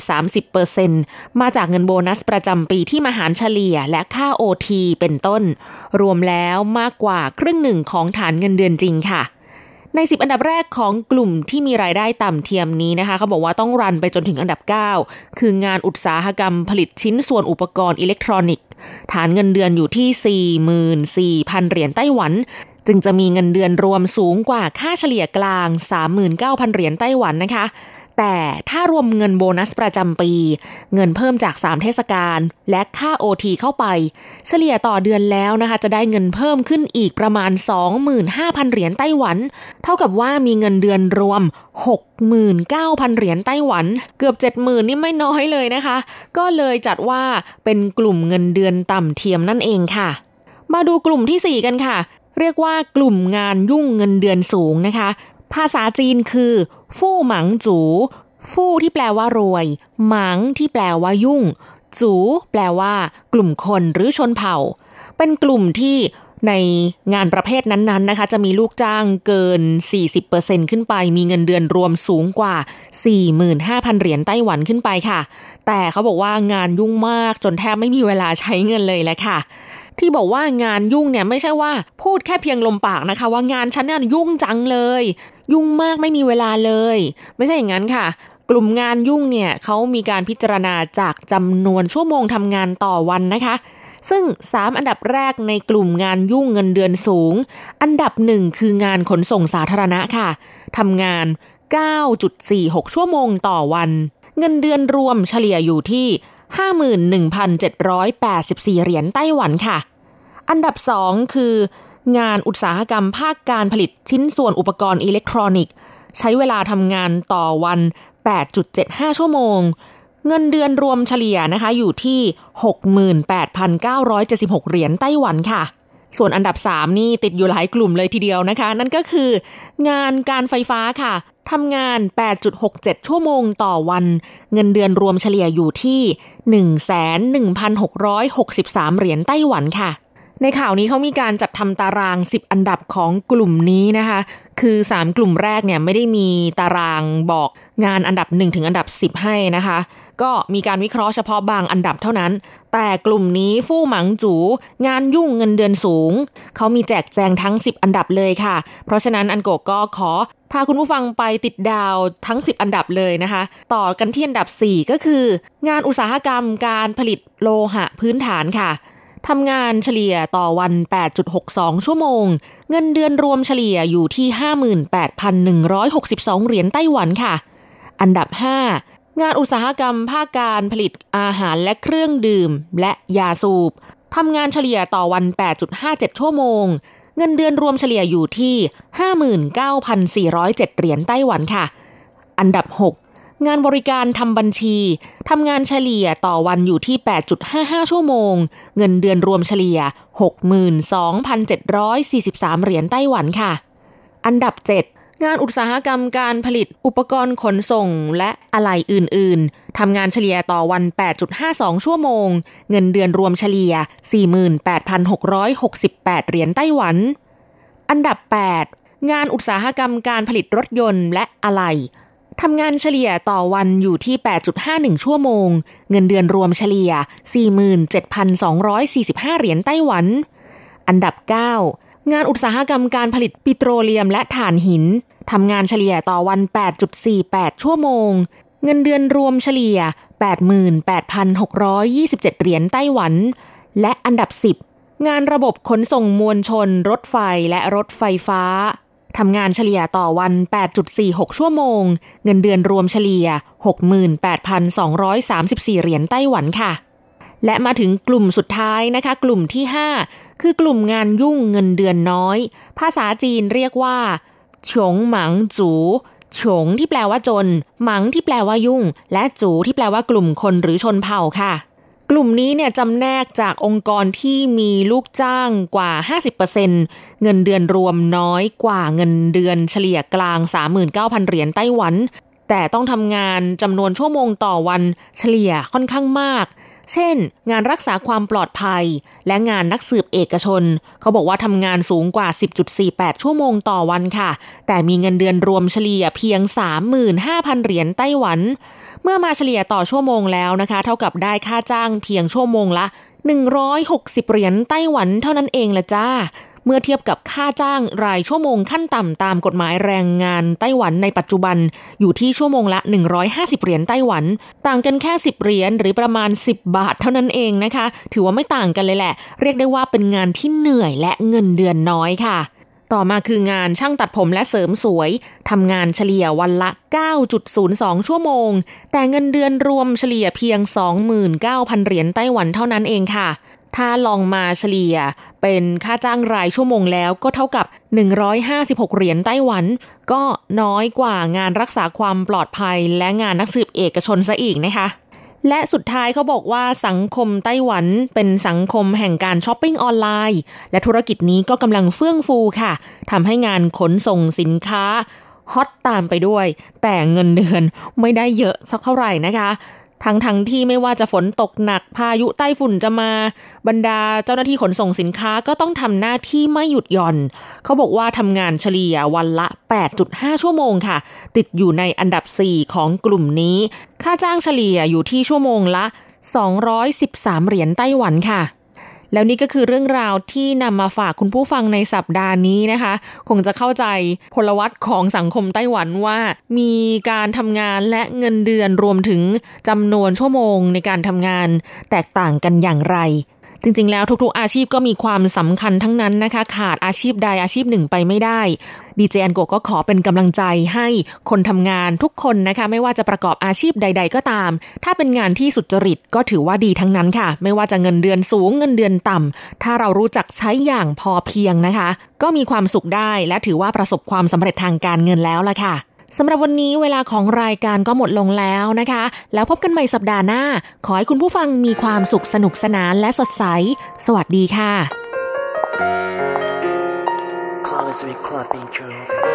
30%มาจากเงินโบนัสประจำปีที่มหารเฉลี่ยและค่าโอทีเป็นต้น รวมแล้วมากกว่าครึ่งหนึ่งของฐานเงินเดือนจริงค่ะใน 10 อันดับแรกของกลุ่มที่มีรายได้ต่ำเทียมนี้นะคะ เขาบอกว่าต้องรันไปจนถึงอันดับ 9 คืองานอุตสาหกรรมผลิตชิ้นส่วนอุปกรณ์อิเล็กทรอนิกส์ ฐานเงินเดือนอยู่ที่ 44,000 เหรียญไต้หวัน จึงจะมีเงินเดือนรวมสูงกว่าค่าเฉลี่ยกลาง 39,000 เหรียญไต้หวันนะคะ แต่ถ้ารวมเงินโบนัสประจำปี เงินเพิ่มจาก 3 เทศกาลและค่าโอทีเข้าไป เฉลี่ยต่อเดือนแล้วนะคะ จะได้เงินเพิ่มขึ้นอีกประมาณ 25,000 เหรียญไต้หวัน เท่ากับว่ามีเงินเดือนรวม 69,000 เหรียญไต้หวัน เกือบ 70,000 นี่ไม่น้อยเลยนะคะ ก็เลยจัดว่าเป็นกลุ่มเงินเดือนต่ำเทียมนั่นเองค่ะมาดูกลุ่มที่ 4 กันค่ะ เรียกว่ากลุ่มงานยุ่งเงินเดือนสูงนะคะ ภาษาจีนคือ ฟู่หมังจู ฟู่ที่แปลว่ารวย หมังที่แปลว่ายุ่ง จู แปลว่า กลุ่มคนหรือชนเผ่า เป็นกลุ่มที่ในงานประเภทนั้นๆนะคะ จะมีลูกจ้างเกิน 40%ขึ้นไป มีเงินเดือนรวมสูงกว่า 45,000 เหรียญไต้หวันขึ้นไปค่ะ แต่เขาบอกว่างานยุ่งมากจนแทบไม่มีเวลาใช้เงินเลยแหละค่ะ ที่บอกว่างานยุ่งเนี่ยไม่ใช่ว่าพูดแค่เพียงลมปากนะคะ ว่างานฉันเนี่ยยุ่งจังเลย ยุ่งมากไม่มีเวลาเลย ไม่ใช่อย่างนั้นค่ะกลุ่มงานยุ่งเนี่ยเขามีการพิจารณาจากจำนวนชั่วโมงทำงานต่อวันนะคะ ซึ่ง 3 อันดับแรกในกลุ่มงานยุ่งเงินเดือนสูง อันดับหนึ่งคืองานขนส่งสาธารณะค่ะทำงาน 9.46 ชั่วโมงต่อวัน เงินเดือนรวมเฉลี่ยอยู่ที่ 51,784 เหรียญไต้หวันค่ะ อันดับสองคืองานอุตสาหกรรมภาคการผลิตชิ้นส่วนอุปกรณ์อิเล็กทรอนิกส์ ใช้เวลาทำงานต่อวัน 8.75 ชั่วโมง เงินเดือนรวมเฉลี่ยนะคะอยู่ที่ 68,976 เหรียญไต้หวันค่ะ ส่วนอันดับ 3 นี่ติดอยู่หลายกลุ่มเลยทีเดียวนะคะ นั่นก็คืองานการไฟฟ้าค่ะทำงาน 8.67 ชั่วโมงต่อวัน เงินเดือนรวมเฉลี่ยอยู่ที่ 11,663 เหรียญไต้หวันค่ะ ในข่าวนี้เขามีการจัดทำตาราง 10 อันดับของกลุ่มนี้นะคะ คือ 3 กลุ่มแรกเนี่ยไม่ได้มีตารางบอกงานอันดับ 1 ถึงอันดับ 10 ให้นะคะ ก็มีการวิเคราะห์เฉพาะบางอันดับเท่านั้น แต่กลุ่มนี้ฟู่หมังจู งานยุ่งเงินเดือนสูง เขามีแจกแจงทั้ง 10 อันดับเลยค่ะ เพราะฉะนั้นอันโกก็ขอพาคุณผู้ฟังไปติดดาวทั้ง 10 อันดับเลยนะคะ ต่อกันที่อันดับ 4 ก็คือ งานอุตสาหกรรมการผลิตโลหะพื้นฐานค่ะ ทำงานเฉลี่ยต่อวัน 8.62 ชั่วโมง เงินเดือนรวมเฉลี่ยอยู่ที่ 58,162 เหรียญไต้หวันค่ะ อันดับ 5 งานอุตสาหกรรมภาคการผลิตอาหารและเครื่องดื่ม และยาสูบทำงานเฉลี่ยต่อวัน 8.57 ชั่วโมง เงินเดือนรวมเฉลี่ยอยู่ที่ 59,407 เหรียญไต้หวันค่ะ อันดับ 6 งานบริการทำบัญชีทำงานเฉลี่ยต่อวันอยู่ที่ 8.55 ชั่วโมง เงินเดือนรวมเฉลี่ย 62,743 เหรียญไต้หวันค่ะ อันดับ 7 งานอุตสาหกรรมการผลิตอุปกรณ์ขนส่งและอะไหล่อื่น ๆ ทำงานเฉลี่ยต่อวัน 8.52 ชั่วโมง เงินเดือนรวมเฉลี่ย 48,668 เหรียญไต้หวัน อันดับ 8 งานอุตสาหกรรมการผลิตรถยนต์และอะไหล่ ทำงานเฉลี่ยต่อวันอยู่ที่ 8.51 ชั่วโมง เงินเดือนรวมเฉลี่ย 47,245 เหรียญไต้หวัน อันดับ 9 งานอุตสาหกรรมการผลิตปิโตรเลียมและถ่านหิน ทำงานเฉลี่ยต่อวัน 8.48 ชั่วโมง เงินเดือนรวมเฉลี่ย 88,627 เหรียญไต้หวัน และอันดับ 10 งานระบบขนส่งมวลชน รถไฟและรถไฟฟ้า ทำงานเฉลี่ยต่อวัน 8.46 ชั่วโมง เงินเดือนรวมเฉลี่ย 68,234 เหรียญไต้หวันค่ะ และมาถึงกลุ่มสุดท้ายนะคะ กลุ่มที่ 5 คือกลุ่มงานยุ่งเงินเดือนน้อย ภาษาจีนเรียกว่าฉงหมังจูฉงที่แปลว่าจน หมังที่แปลว่ายุ่ง และจูที่แปลว่ากลุ่มคนหรือชนเผ่าค่ะ กลุ่มนี้เนี่ยจำแนกจากองค์กรที่มีลูกจ้างกว่า 50%เงินเดือนรวมน้อยกว่าเงินเดือนเฉลี่ยกลาง 39,000 เหรียญไต้หวัน แต่ต้องทำงานจำนวนชั่วโมงต่อวันเฉลี่ยค่อนข้างมาก เช่น งานรักษาความปลอดภัย และงานนักสืบเอกชน เขาบอกว่าทำงานสูงกว่า 10.48 ชั่วโมงต่อวันค่ะ แต่มีเงินเดือนรวมเฉลี่ยเพียง 35,000 เหรียญไต้หวัน เมื่อมาเฉลี่ยต่อชั่วโมงแล้วนะคะ เท่ากับได้ค่าจ้างเพียงชั่วโมงละ 160 เหรียญไต้หวันเท่านั้นเองละจ้า เมื่อเทียบกับค่าจ้างรายชั่วโมงขั้นต่ำตามกฎหมายแรงงานไต้หวันในปัจจุบัน อยู่ที่ชั่วโมงละ 150 เหรียญไต้หวัน ต่างกันแค่ 10 เหรียญหรือประมาณ 10 บาทเท่านั้นเองนะคะ ถือว่าไม่ต่างกันเลยแหละ เรียกได้ว่าเป็นงานที่เหนื่อยและเงินเดือนน้อยค่ะต่อมาคืองานช่างตัดผมและเสริมสวย ทำงานเฉลี่ยวันละ 9.02 ชั่วโมง แต่เงินเดือนรวมเฉลี่ยเพียง 29,000 เหรียญไต้หวันเท่านั้นเองค่ะ ถ้าลองมาเฉลี่ยเป็นค่าจ้างรายชั่วโมงแล้วก็เท่ากับ 156 เหรียญไต้หวัน ก็น้อยกว่างานรักษาความปลอดภัยและงานนักสืบเอกชนซะอีกนะคะ และสุดท้ายเขาบอกว่าสังคมไต้หวันเป็นสังคมแห่งการช้อปปิ้งออนไลน์ และธุรกิจนี้ก็กำลังเฟื่องฟูค่ะทำให้งานขนส่งสินค้าฮอตตามไปด้วย แต่เงินเดือนไม่ได้เยอะสักเท่าไหร่นะคะ ทั้งทั้งที่ไม่ว่าจะฝนตกหนักพายุใต้ฝุ่นจะมาบรรดาเจ้าหน้าที่ขนส่งสินค้าก็ต้องทำหน้าที่ไม่หยุดหย่อน เขาบอกว่าทำงานเฉลี่ยวันละ 8.5 ชั่วโมงค่ะ ติดอยู่ในอันดับ 4 ของกลุ่มนี้ ค่าจ้างเฉลี่ยอยู่ที่ชั่วโมงละ 213 เหรียญไต้หวันค่ะ แล้วนี่ก็คือเรื่องราวที่นำมาฝากคุณผู้ฟังในสัปดาห์นี้นะคะ คงจะเข้าใจพลวัตของสังคมไต้หวันว่า มีการทำงานและเงินเดือนรวมถึงจำนวนชั่วโมงในการทำงานแตกต่างกันอย่างไร จริงๆ แล้วทุกๆ อาชีพก็มีความสำคัญทั้งนั้นนะคะ ขาดอาชีพใดอาชีพหนึ่งไปไม่ได้ดีเจแอนโกก็ขอเป็นกำลังใจให้คนทำงานทุกคนนะคะ ไม่ว่าจะประกอบอาชีพใด ๆ ก็ตาม ถ้าเป็นงานที่สุจริตก็ถือว่าดีทั้งนั้นค่ะ ไม่ว่าจะเงินเดือนสูงเงินเดือนต่ำถ้าเรารู้จักใช้อย่างพอเพียงนะคะ ก็มีความสุขได้และถือว่าประสบความสำเร็จทางการเงินแล้วละค่ะ สำหรับวันนี้เวลาของรายการก็หมดลงแล้วนะคะ แล้วพบกันใหม่สัปดาห์หน้า ขอให้คุณผู้ฟังมีความสุขสนุกสนานและสดใส สวัสดีค่ะ It's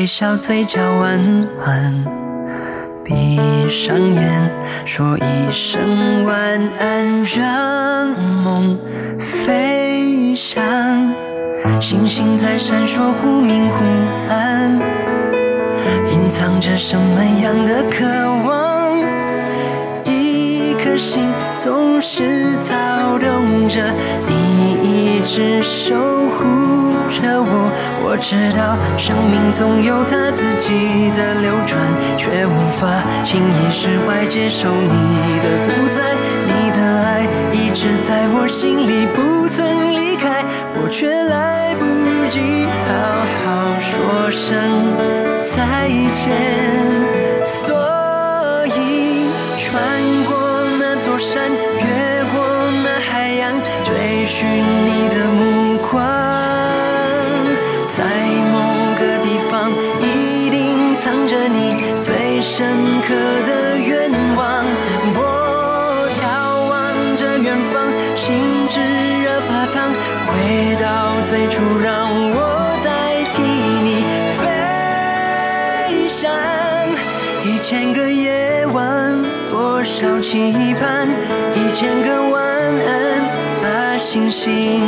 微笑，嘴角弯弯。闭上眼，说一声晚安，让梦飞翔。星星在闪烁，忽明忽暗，隐藏着什么样的渴望？一颗心总是躁动着，一直守护着我。我知道生命总有它自己的流转，却无法轻易释怀，接受你的不在，你的爱一直在我心里，不曾离开，我却来不及好好说声再见。所以穿过那座山，越过那海洋，追寻深刻的愿望。我眺望着远方，心炙热发烫，回到最初，让我代替你飞翔。一千个夜晚，多少期盼，一千个晚安，把星星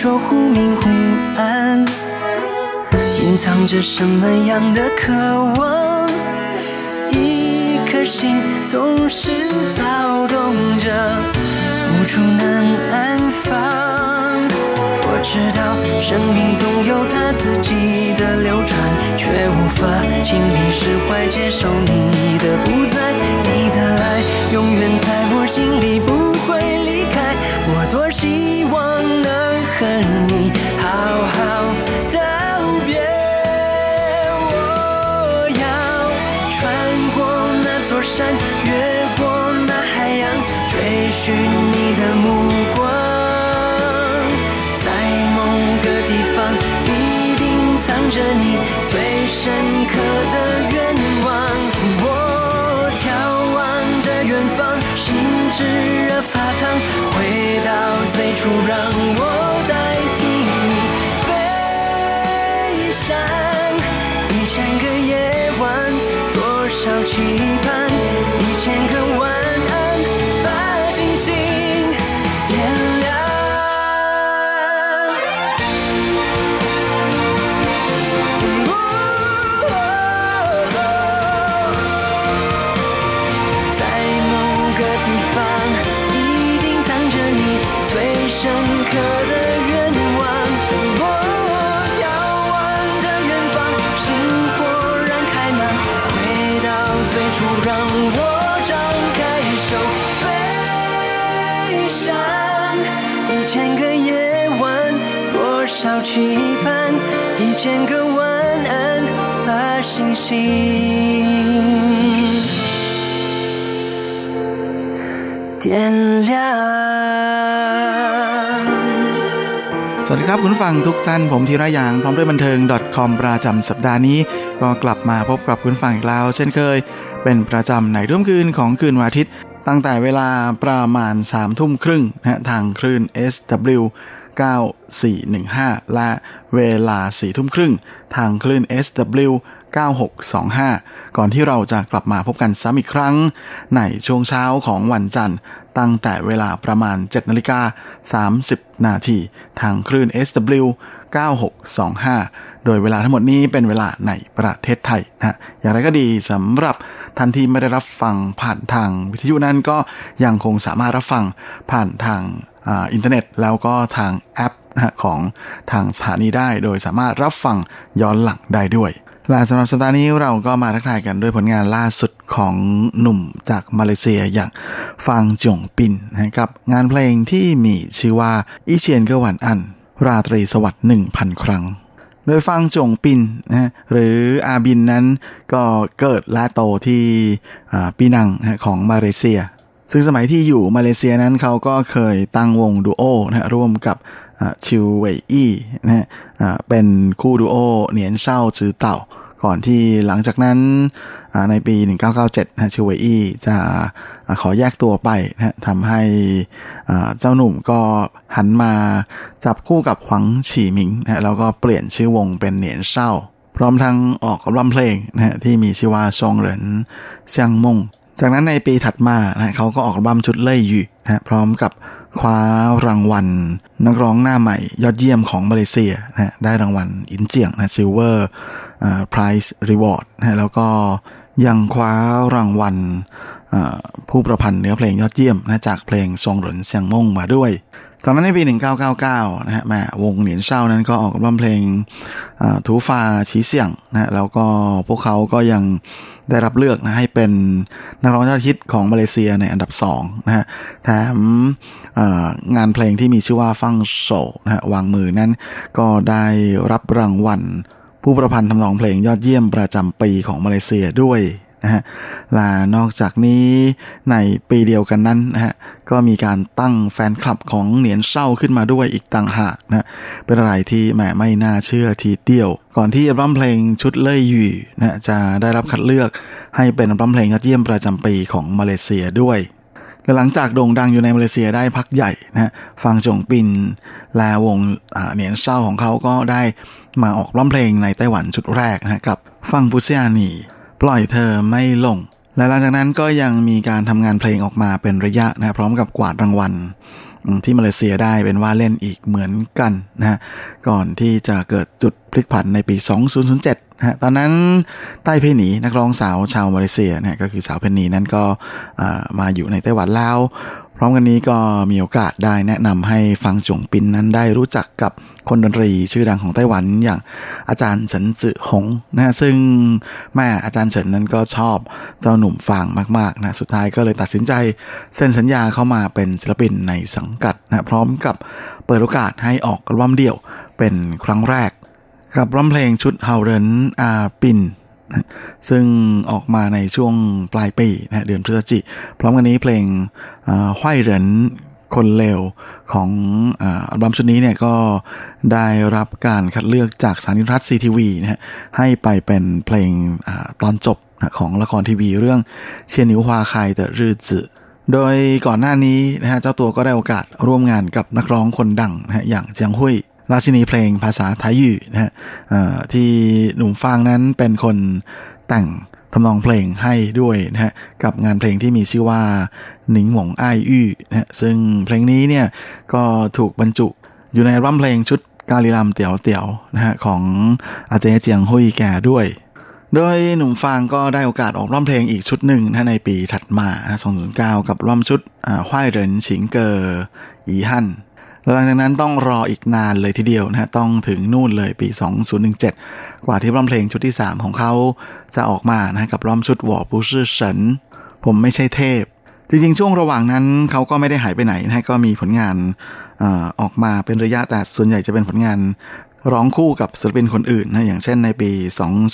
说，忽明忽暗，隐藏着什么样的渴望？一颗心总是躁动着，无处能安放。我知道生命总有它自己的流转，却无法轻易释怀，接受你的不在，你的爱永远在我心里，不会寻你的目期盼，一千个晚安，把星星。点亮。 สวัสดีครับคุณฟังทุกท่านผมธีระยางพร้อมด้วยบันเทิง .com ประจำสัปดาห์นี้ ก็กลับมาพบกับคุณฟังอีกแล้ว เช่นเคย เป็นประจำในร่วมคืนของคืนวันอาทิตย์ ตั้งแต่เวลาประมาณ3ทุ่มครึ่งนะทางคลื่น SW 9415 และเวลา4ทุ่มครึ่ง ทางคลื่น SW 9625 ก่อนที่เราจะกลับมาพบกันซ้ำอีกครั้ง ในช่วงเช้าของวันจันทร์ ตั้งแต่เวลาประมาณ 7นาฬิกา30 นาที ทางคลื่น SW 9625 โดยเวลาทั้งหมดนี้เป็นเวลาในประเทศไทยนะ อย่างไรก็ดีสำหรับท่านที่ไม่ได้รับฟังผ่านทางวิทยุนั้นก็ยังคงสามารถรับฟังผ่านทาง อินเทอร์เน็ต แล้วก็ทางแอปของทางสถานีได้ โดยสามารถรับฟังย้อนหลังได้ด้วยและสำหรับสัปดาห์นี้เราก็มาทักทายกันด้วยผลงานล่าสุดของหนุ่มจากมาเลเซียอย่างฟางจงปินนะกับงานเพลงที่มีชื่อว่า一千個晚安 ราตรีสวัสดิ์หนึ่งพันครั้ง โดยฟางจงปินนะหรืออาบินนั้นก็เกิดและโตที่ปีนังของมาเลเซีย ซึ่งสมัยที่อยู่มาเลเซียนั้นเขาก็เคยตั้งวงดูโอนะร่วมกับชิวเวยอี้นะเป็นคู่ดูโอเหนียนเช่าจือเต่า ก่อนที่หลังจากนั้นในปี 1997นะชิวเวยอี้จะขอแยกตัวไปนะทำให้เจ้าหนุ่มก็หันมาจับคู่กับหวังฉีหมิงนะแล้วก็เปลี่ยนชื่อวงเป็นเหนียนเช่าพร้อมทั้งออกร้องเพลงนะที่มีชื่อว่าซองเหรินเซียงมง จากนั้นในปีถัดมานะเขาก็ออกอัลบั้มชุดเล่ยอยู่นะพร้อมกับคว้ารางวัล นักร้องหน้าใหม่ ยอดเยี่ยมของมาเลเซียนะได้รางวัลอินเจียงนะซิลเวอร์ไพรส์รีวอร์ดนะแล้วก็ยังคว้ารางวัลผู้ประพันธ์เนื้อเพลงยอดเยี่ยมนะจากเพลงทรงหลนเซียงม่งมาด้วย จากนั้นในปี 1999 นะฮะแม่วงเหนียนเศร้านั้นก็ออกอัลบั้มเพลงทูฟาชีเสียงนะแล้วก็พวกเขาก็ยังได้รับเลือกนะให้เป็นนักร้องยอดฮิตของมาเลเซียในอันดับ2นะฮะแถมงานเพลงที่มีชื่อว่าฟังโซนะฮะวางมือนั้นก็ได้รับรางวัลผู้ประพันธ์ทำนองเพลงยอดเยี่ยมประจำปีของมาเลเซียด้วย นะฮะแลานอกจากนี้ในปีเดียวกันนั้นนะฮะก็มีการตั้งแฟนคลับของเหนียนเศร้าขึ้นมาด้วยอีกต่างหากนะเป็นอะไรที่แหมไม่น่าเชื่อทีเดียว ก่อนที่อัลบั้มเพลงชุดเล่ยอยู่นะจะได้รับคัดเลือกให้เป็นอัลบั้มเพลงยอดเยี่ยมประจำปีของมาเลเซียด้วยและหลังจากโด่งดังอยู่ในมาเลเซียได้พักใหญ่นะฮะฟังจงปินและวงเหนียนเศร้าของเขาก็ได้มาออกร้องเพลงในไต้หวันชุดแรกนะกับฟังปุเซียนี ปล่อยเธอไม่ลง และหลังจากนั้นก็ยังมีการทำงานเพลงออกมาเป็นระยะนะพร้อมกับกวาดรางวัลที่มาเลเซียได้เป็นว่าเล่นอีกเหมือนกันนะฮะก่อนที่จะเกิดจุดพลิกผันในปี 2007นะฮะตอนนั้นใต้เพนีนักร้องสาวชาวมาเลเซียนะก็คือสาวเพนีนั้นก็มาอยู่ในไต้หวันแล้ว พร้อมกันนี้ก็มีโอกาสได้แนะนำให้ฟังจงปินนั้นได้รู้จักกับคนดนตรีชื่อดังของไต้หวันอย่างอาจารย์เฉินจื่อหงนะซึ่งแม่อาจารย์เฉินนั้นก็ชอบเจ้าหนุ่มฟางมากๆนะสุดท้ายก็เลยตัดสินใจเซ็นสัญญาเข้ามาเป็นศิลปินในสังกัดนะพร้อมกับเปิดโอกาสให้ออกอัลบั้มเดี่ยวเป็นครั้งแรก กับร้องเพลงชุดเฮาเรนอาปิน ซึ่งออกมาในช่วงปลายปีนะเดือนพฤศจิกพร้อมกันนี้เพลงห้อยเหรินคนเลวของอัลบั้มชุดนี้เนี่ยก็ได้รับการคัดเลือกจากสถานีรัฐซีทีวีนะฮะให้ไปเป็นเพลงอตอนจบของละครทีวีเรื่องเชียนิวฮวาคายแต่รื่จืโดยก่อนหน้านี้นะฮะเจ้าตัวก็ได้โอกาสร่วมงานกับนักร้องคนดังนะฮะอย่างเจียงหุย ราชินีเพลงภาษาไทยยู่นะฮะที่หนุ่มฟางนั้นเป็นคนแต่งทำนองเพลงให้ด้วยนะฮะกับงานเพลงที่มีชื่อว่าหนิงหวงอ้ายอื้อนะฮะซึ่งเพลงนี้เนี่ยก็ถูกบรรจุอยู่ในรัมเพลงชุดกาลีลำเตียวเตียวนะฮะของอาเจเจียงหุยแก่ด้วย โดยหนุ่มฟางก็ได้โอกาสออกร้องเพลงอีกชุดหนึ่งนะในปีถัดมา 2009กับร้องชุดหว้ายเหรินฉิงเกออีฮั่น หลังจากนั้นต้องรออีกนานเลยทีเดียวนะต้องถึงนู่นเลยปี 2017 กว่าที่ร้องเพลงชุดที่ 3 ของเขาจะออกมานะกับร้องชุดวอปูชื่อฉันผมไม่ใช่เทพ จริงๆ ช่วงระหว่างนั้นเขาก็ไม่ได้หายไปไหนนะก็มีผลงานอออกมาเป็นระยะแต่ส่วนใหญ่จะเป็นผลงานร้องคู่กับศิลปินคนอื่นนะอย่างเช่นในปี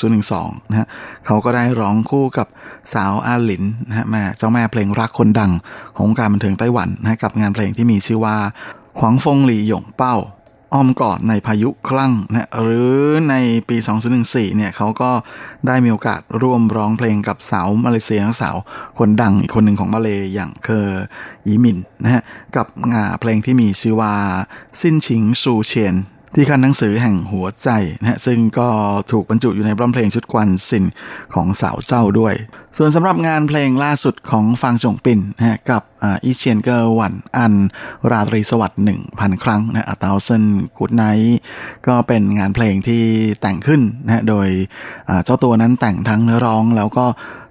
2012นะฮะเขาก็ได้ร้องคู่กับสาวอาหลินนะฮะแม่เจ้าแม่เพลงรักคนดังของการบันเทิงไต้หวันนะกับงานเพลงที่มีชื่อว่า ขวางฟงหลี่หยงเป้า อ้อมกอดในพายุคลั่งนะหรือในปี 2014เนี่ยเขาก็ได้มีโอกาสร่วมร้องเพลงกับสาวมาเลเซียสาวคนดังอีกคนหนึ่งของมาเลอย่างเคออีมินนะฮะกับงาเพลงที่มีชื่อว่า สินชิงซูเชียน ที่คันหนังสือแห่งหัวใจนะฮะซึ่งก็ถูกบรรจุอยู่ในร้องเพลงชุดควันสินของสาวเจ้าด้วย ส่วนสำหรับงานเพลงล่าสุดของฟางจงปินนะฮะกับอีเชียนเกอร์วันอันราตรีสวัสดิ์หนึ่งพันครั้งนะ A Thousand Goodnights ก็เป็นงานเพลงที่แต่งขึ้นนะโดยเจ้าตัวนั้นแต่งทั้งเนื้อร้องแล้วก็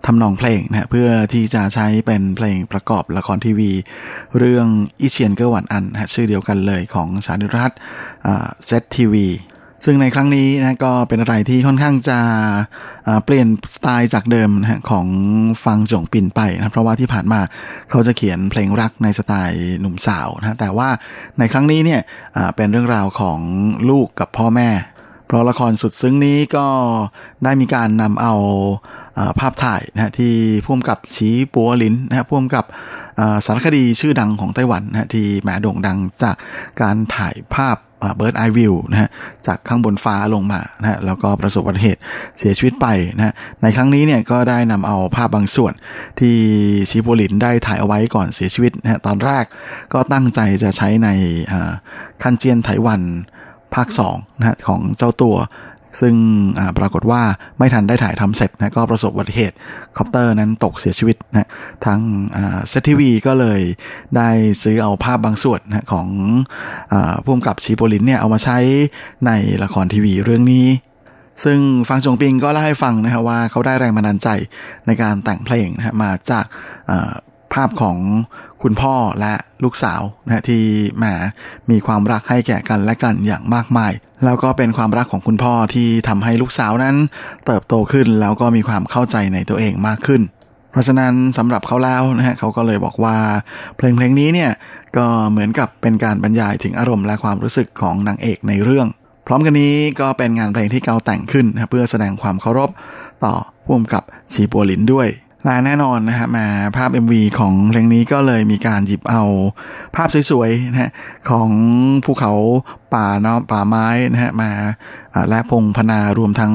ทำนองเพลงนะเพื่อที่จะใช้เป็นเพลงประกอบละครทีวี เรื่อง一千個晚安นะชื่อเดียวกันเลยของสาริรัตเซตทีวีซึ่งในครั้งนี้นะก็เป็นอะไรที่ค่อนข้างจะเปลี่ยนสไตล์จากเดิมนะของฟังจงปินไปนะเพราะว่าที่ผ่านมาเขาจะเขียนเพลงรักในสไตล์หนุ่มสาวนะแต่ว่าในครั้งนี้เนี่ยเป็นเรื่องราวของลูกกับพ่อแม่ เพราะละครสุดซึ้งนี้ก็ได้มีการนำเอาภาพถ่ายนะที่พ่วงกับชีปัวลินนะพ่วงกับสารคดีชื่อดังของไต้หวันนะที่แหมโด่งดังจากการถ่ายภาพ เบิร์ดไอวิวนะฮะจากข้างบนฟ้าลงมานะฮะแล้วก็ประสบอุบัติเหตุเสียชีวิตไปนะฮะในครั้งนี้เนี่ยก็ได้นำเอาภาพบางส่วนที่ชิโปลินได้ถ่ายเอาไว้ก่อนเสียชีวิตนะฮะตอนแรกก็ตั้งใจจะใช้ใน看見台灣ภาค2นะฮะของเจ้าตัว ซึ่งปรากฏว่าไม่ทันได้ถ่ายทำเสร็จนะก็ประสบอุบัติเหตุคอปเตอร์นั้นตกเสียชีวิตนะทาง SET TV ก็เลยได้ซื้อเอาภาพบางส่วนนะของผู้กำกับชีโปลินเนี่ยเอามาใช้ในละครทีวีเรื่องนี้ซึ่งฟังจงปิงก็เล่าให้ฟังนะครับว่าเขาได้แรงบันดาลใจในการแต่งเพลงนะมาจาก ภาพของคุณพ่อและลูกสาวนะที่แหมมีความรักให้แก่กันและกันอย่างมากมาย แล้วก็เป็นความรักของคุณพ่อที่ทำให้ลูกสาวนั้น เติบโตขึ้นแล้วก็มีความเข้าใจในตัวเองมากขึ้น เพราะฉะนั้นสำหรับเขาแล้วนะฮะเขาก็เลยบอกว่า เพลงเพลงนี้เนี่ยก็เหมือนกับเป็นการบรรยายถึงอารมณ์และความรู้สึกของนางเอกในเรื่อง พร้อมกันนี้ก็เป็นงานเพลงที่เกาแต่งขึ้นนะเพื่อแสดงความเคารพต่อผู้กำกับชีปัวลินด้วย ละแน่นอนนะฮะมาภาพ MV ของเพลงนี้ก็เลยมีการหยิบเอาภาพสวยๆนะฮะของภูเขาป่าเนาะป่าไม้นะฮะมาและพงพนารวมทั้ง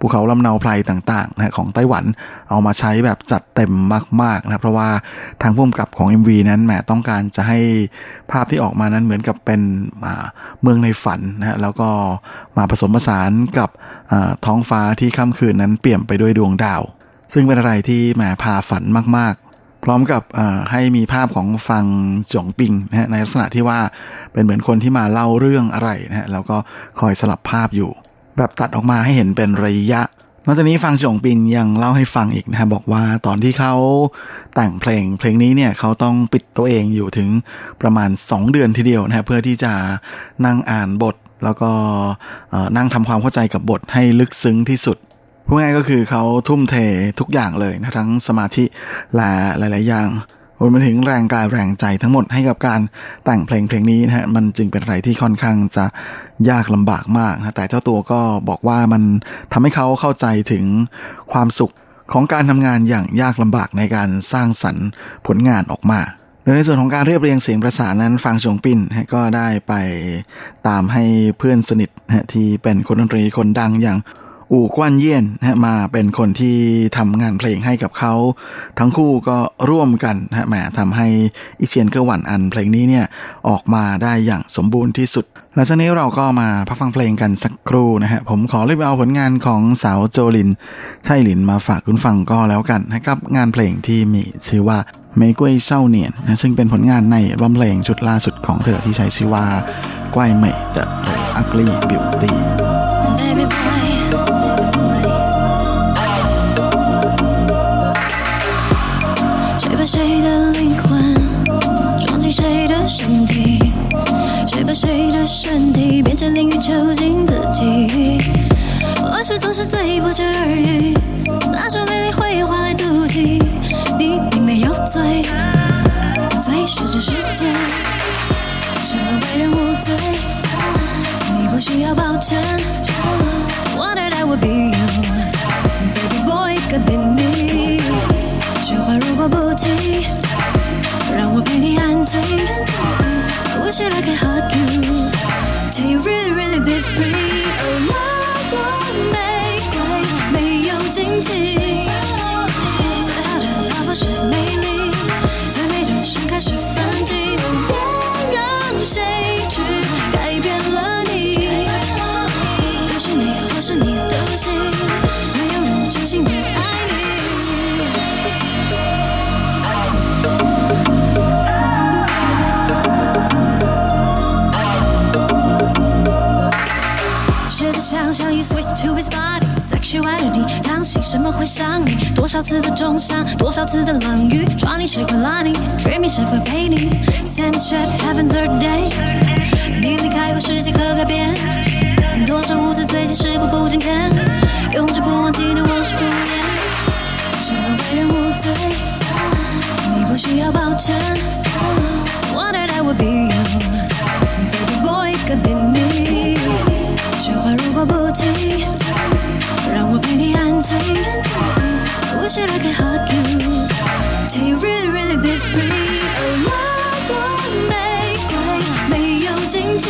ภูเขาลำเนาไพรต่างๆนะของไต้หวันเอามาใช้แบบจัดเต็มมากๆนะเพราะว่าทางผู้กำกับของ MV นั้นแหมต้องการจะให้ภาพที่ออกมานั้นเหมือนกับเป็นเมืองในฝันนะฮะแล้วก็มาผสมผสานกับท้องฟ้าที่ค่ำคืนนั้นเปี่ยมไปด้วยดวงดาว ซึ่งเป็นอะไรที่แหมพาฝันมาก ๆ พร้อมกับให้มีภาพของฟังจงปิงนะฮะในลักษณะที่ว่าเป็นเหมือนคนที่มาเล่าเรื่องอะไรนะฮะแล้วก็คอยสลับภาพอยู่ แบบตัดออกมาให้เห็นเป็นระยะนอกจากนี้ฟังจงปิงยังเล่าให้ฟังอีกนะฮะบอกว่าตอนที่เขาแต่งเพลงเพลงนี้เนี่ยเขาต้องปิดตัวเองอยู่ถึงประมาณ 2 เดือนทีเดียวนะฮะเพื่อที่จะนั่งอ่านบทแล้วก็นั่งทำความเข้าใจกับบทให้ลึกซึ้งที่สุด พูดง่ายก็คือเขาทุ่มเททุกอย่างเลยนะทั้งสมาธิและหลาย ๆ อย่างรวมไปถึงแรงกายแรงใจทั้งหมดให้กับการแต่งเพลงเพลงนี้นะฮะมันจึงเป็นอะไรที่ค่อนข้างจะยากลำบากมากนะแต่เจ้าตัวก็บอกว่ามันทำให้เขาเข้าใจถึงความสุขของการทำงานอย่างยากลำบากในการสร้างสรรค์ผลงานออกมาโดยในส่วนของการเรียบเรียงเสียงประสานนั้นฟังชงปินก็ได้ไปตามให้เพื่อนสนิทที่เป็นคนดนตรีคนดังอย่าง อู่กวนเยี่ยนนะมาเป็นคนที่ทำงานเพลงให้กับเขา ทั้งคู่ก็ร่วมกันนะแหมทำให้อิเชียนเกอร์วันอันเพลงนี้เนี่ยออกมาได้อย่างสมบูรณ์ที่สุดหลังจากนี้เราก็มาพักฟังเพลงกันสักครู่นะฮะ ผมขอเลือกเอาผลงานของสาวโจลินใช่หลินมาฝากคุณฟังก็แล้วกันนะครับ งานเพลงที่มีชื่อว่าเมกวยเศร้าเนียนนะซึ่งเป็นผลงานในรัมเพลงชุดล่าสุดของเธอที่ใช้ชื่อว่าก้วยเมย์ The Ugly Beauty Baby 谁的身体变成凌云囚禁自己？往事总是最不值而语，拿出美丽回忆换来妒忌。你并没有罪，罪是这世界，什么为人无罪？你不需要抱歉。Wanted I would be you, baby boy could be me. 雪花如果不停，让我陪你安静。Wish I could hug you, Till you really really be free。哦，那朵玫瑰没有荆棘， 虚伪的你，藏心什么会想你？多少次的重伤，多少次的冷雨，抓你谁会拉你？Dreaming 谁会陪你？Same shit happen third day，你离开后世界可改变。多少无字最近时过不经迁，永志不忘纪念往事不言。为人无罪，你不需要抱歉。What did I would be you，baby boy，can be me。雪花如果不停。让我陪你安静。I Wish that I could hug you till you really really be free。哦，那朵玫瑰没有荆棘，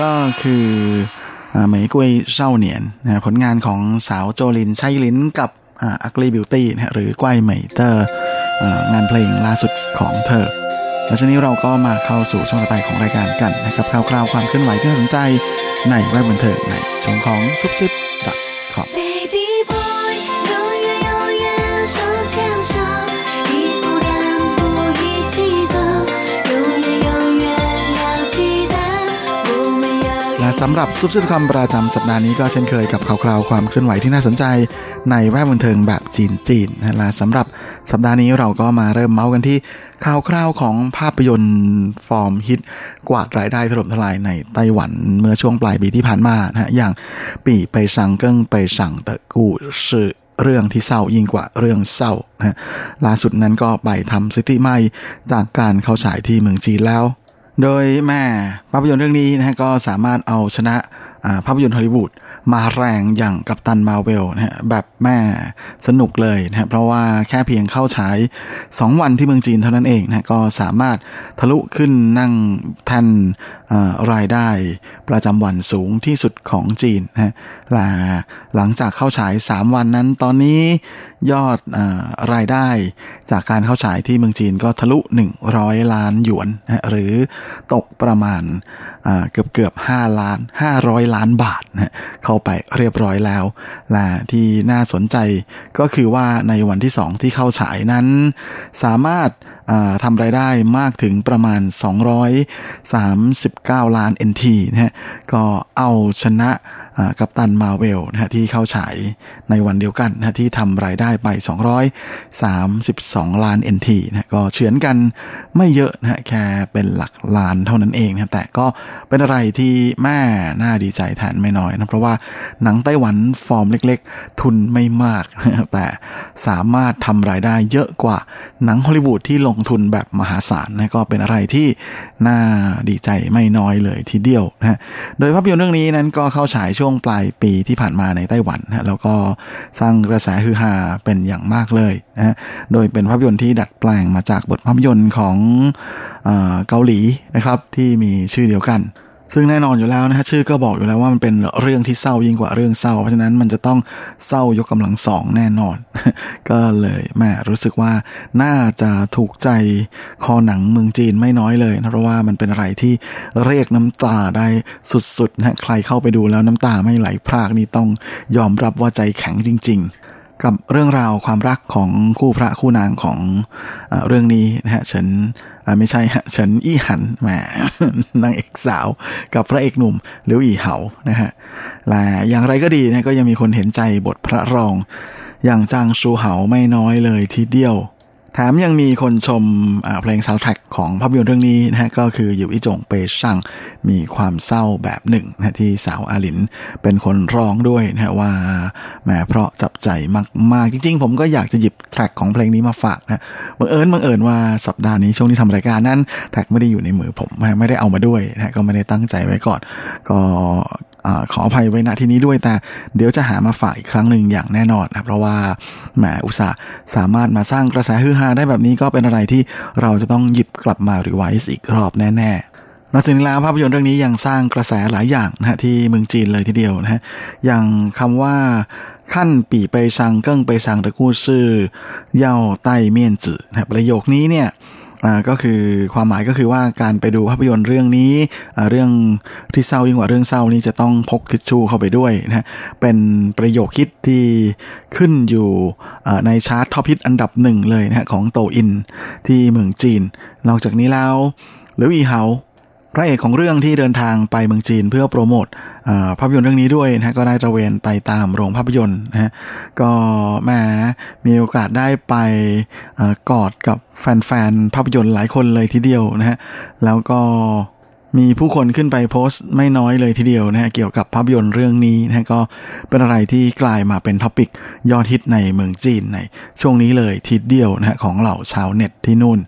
ก็คือ玫瑰少年นะผลงานของสาวโจลินชัยลินกับ Ugly Beauty นะหรือ怪美的งานเพลงล่าสุดของเธอ แล้วช่วงนี้เราก็มาเข้าสู่ช่วงต่อไปของรายการกันนะครับข่าวคราวความเคลื่อนไหวที่น่าสนใจในแวดบันเทิงในช่วงของซุบซิบดอทคอม สำหรับซุบซิบคอมประจำสัปดาห์นี้ก็เช่นเคยกับข่าวคราวความเคลื่อนไหวที่น่าสนใจในแวดบันเทิงแบบจีนจีนนะและสำหรับสัปดาห์นี้เราก็มาเริ่มเมาส์กันที่ข่าวคราวของภาพยนตร์ฟอร์มฮิตกวาดรายได้ถล่มทลายในไต้หวันเมื่อช่วงปลายปีที่ผ่านมานะฮะอย่าง比悲傷更悲傷的故事เรื่องที่เศร้ายิ่งกว่าเรื่องเศร้านะฮะล่าสุดนั้นก็ไปทำสถิติใหม่จากการเข้าฉายที่เมืองจีนแล้ว โดยแม่ภาพยนตร์เรื่องนี้นะฮะก็สามารถเอาชนะภาพยนตร์ฮอลลีวูดมาแรงอย่างกัปตันมาเวลนะฮะแบบแม่สนุกเลยนะฮะเพราะว่าแค่เพียงเข้าฉาย 2 วันที่เมืองจีนเท่านั้นเองนะฮะก็สามารถทะลุขึ้นนั่งแทนรายได้ประจำวันสูงที่สุดของจีนนะฮะละหลังจากเข้าฉาย 3 วันนั้นตอนนี้ยอดอารายได้จากการเข้าฉายที่เมืองจีนก็ทะลุ 100 ล้านหยวนนะฮะหรือตกประมาณอ่าเกือบเกือบ5ล้าน 500 ล้านบาทนะฮะเข้าไปเรียบร้อยแล้วและที่น่าสนใจก็คือว่าในวันที่ 2 ที่เข้าฉายนั้น สามารถทำรายได้มากถึงประมาณ 239 ล้าน NT นะฮะก็เอาชนะกัปตันมาเวลนะฮะที่เข้าฉายในวันเดียวกันนะฮะที่ทำรายได้ไป 232 ล้าน NT นะะก็เฉือนกันไม่เยอะนะฮะแค่เป็นหลักล้านเท่านั้นเองนะแต่ก็เป็นอะไรที่แม่น่าดีใจแทนไม่น้อยนะเพราะว่าหนังไต้หวันฟอร์มเล็กๆ ทุนไม่มาก แต่สามารถทำรายได้เยอะกว่าหนังฮอลลีวูดที่ลงทุนแบบมหาศาลนะก็เป็นอะไรที่น่าดีใจไม่น้อยเลยทีเดียวนะโดยภาพยนตร์เรื่องนี้นั้นก็เข้าฉายช่วงปลายปีที่ผ่านมาในไต้หวันนะแล้วก็สร้างกระแสฮือฮาเป็นอย่างมากเลยนะโดยเป็นภาพยนตร์ที่ดัดแปลงมาจากบทภาพยนตร์ของเกาหลีนะครับที่มีชื่อเดียวกัน ซึ่งแน่นอนอยู่แล้วนะฮะชื่อก็บอกอยู่แล้วว่ามันเป็นเรื่องที่เศร้ายิ่งกว่าเรื่องเศร้า เพราะฉะนั้นมันจะต้องเศร้ายกกำลังสองแน่นอน ก็เลยแม่รู้สึกว่าน่าจะถูกใจคอหนังเมืองจีนไม่น้อยเลยนะเพราะว่ามันเป็นอะไรที่เรียกน้ำตาได้สุดๆนะใครเข้าไปดูแล้วน้ำตาไม่ไหลพรากนี่ต้องยอมรับว่าใจแข็งจริง ๆ กับเรื่องราวความรักของคู่พระคู่นางของอเรื่องนี้นะฮะเฉินไม่ใช่ฮะเฉินอี้หันแหมนางเอกสาว กับพระเอกหนุ่มหลิวอีเหานะฮะและอย่างไรก็ดีนะก็ยังมีคนเห็นใจบทพระรอง อย่างจางชูเหาไม่น้อยเลยทีเดียว แถมยังมีคนชมเพลงซาวด์แทร็กของภาพยนตร์เรื่องนี้นะฮะก็คืออยู่อิจงเปช่างมีความเศร้าแบบหนึ่งนะที่สาวอาลินเป็นคนร้องด้วยนะว่าแหมเพราะจับใจมากๆ จริงๆ ผมก็อยากจะหยิบแทร็กของเพลงนี้มาฝากนะบังเอิญบังเอิญว่าสัปดาห์นี้ช่วงที่ทำรายการนั้นแทร็กไม่ได้อยู่ในมือผมไม่ได้เอามาด้วยนะก็ไม่ได้ตั้งใจไว้ก่อน ก็ ขออภัยไว้ณที่นี้ด้วยแต่เดี๋ยวจะหามาฝากอีกครั้งหนึ่งอย่างแน่นอนนะเพราะว่าแหมอุตสาห์สามารถมาสร้างกระแสฮือฮาได้แบบนี้ก็เป็นอะไรที่เราจะต้องหยิบกลับมารีไวซ์อีกรอบแน่ๆนอกจากนี้แล้วภาพยนตร์เรื่องนี้ยังสร้างกระแสหลายอย่างนะฮะที่เมืองจีนเลยทีเดียวนะฮะอย่างคำว่าขั้นปีไปชังเกิ้งไปชังตะกู้ชื่อ เย่าใต้เมียนจื่อนะประโยคนี้เนี่ย ก็คือความหมายก็คือว่าการไปดูภาพยนตร์เรื่องนี้เรื่องที่เศร้ายิ่งกว่าเรื่องเศร้านี้จะต้องพกทิชชู่เข้าไปด้วยนะเป็นประโยคฮิตที่ขึ้นอยู่ในชาร์ตท็อปฮิตอันดับหนึ่งเลยนะของโตอินที่เมืองจีน นอกจากนี้แล้วหลิวอี่เฮา พระเอกของเรื่องที่เดินทางไปเมืองจีนเพื่อโปรโมทภาพยนตร์เรื่องนี้ด้วยนะก็ได้ตระเวนไปตามโรงภาพยนตร์นะฮะก็แหมมีโอกาสได้ไปกอดกับแฟนๆภาพยนตร์หลายคนเลยทีเดียวนะฮะแล้วก็มีผู้คนขึ้นไปโพสต์ไม่น้อยเลยทีเดียวนะฮะเกี่ยวกับภาพยนตร์เรื่องนี้นะก็เป็นอะไรที่กลายมาเป็น topic ยอดฮิตในเมืองจีนในช่วงนี้เลยทีเดียวนะฮะของเหล่าชาวเน็ตที่นู่น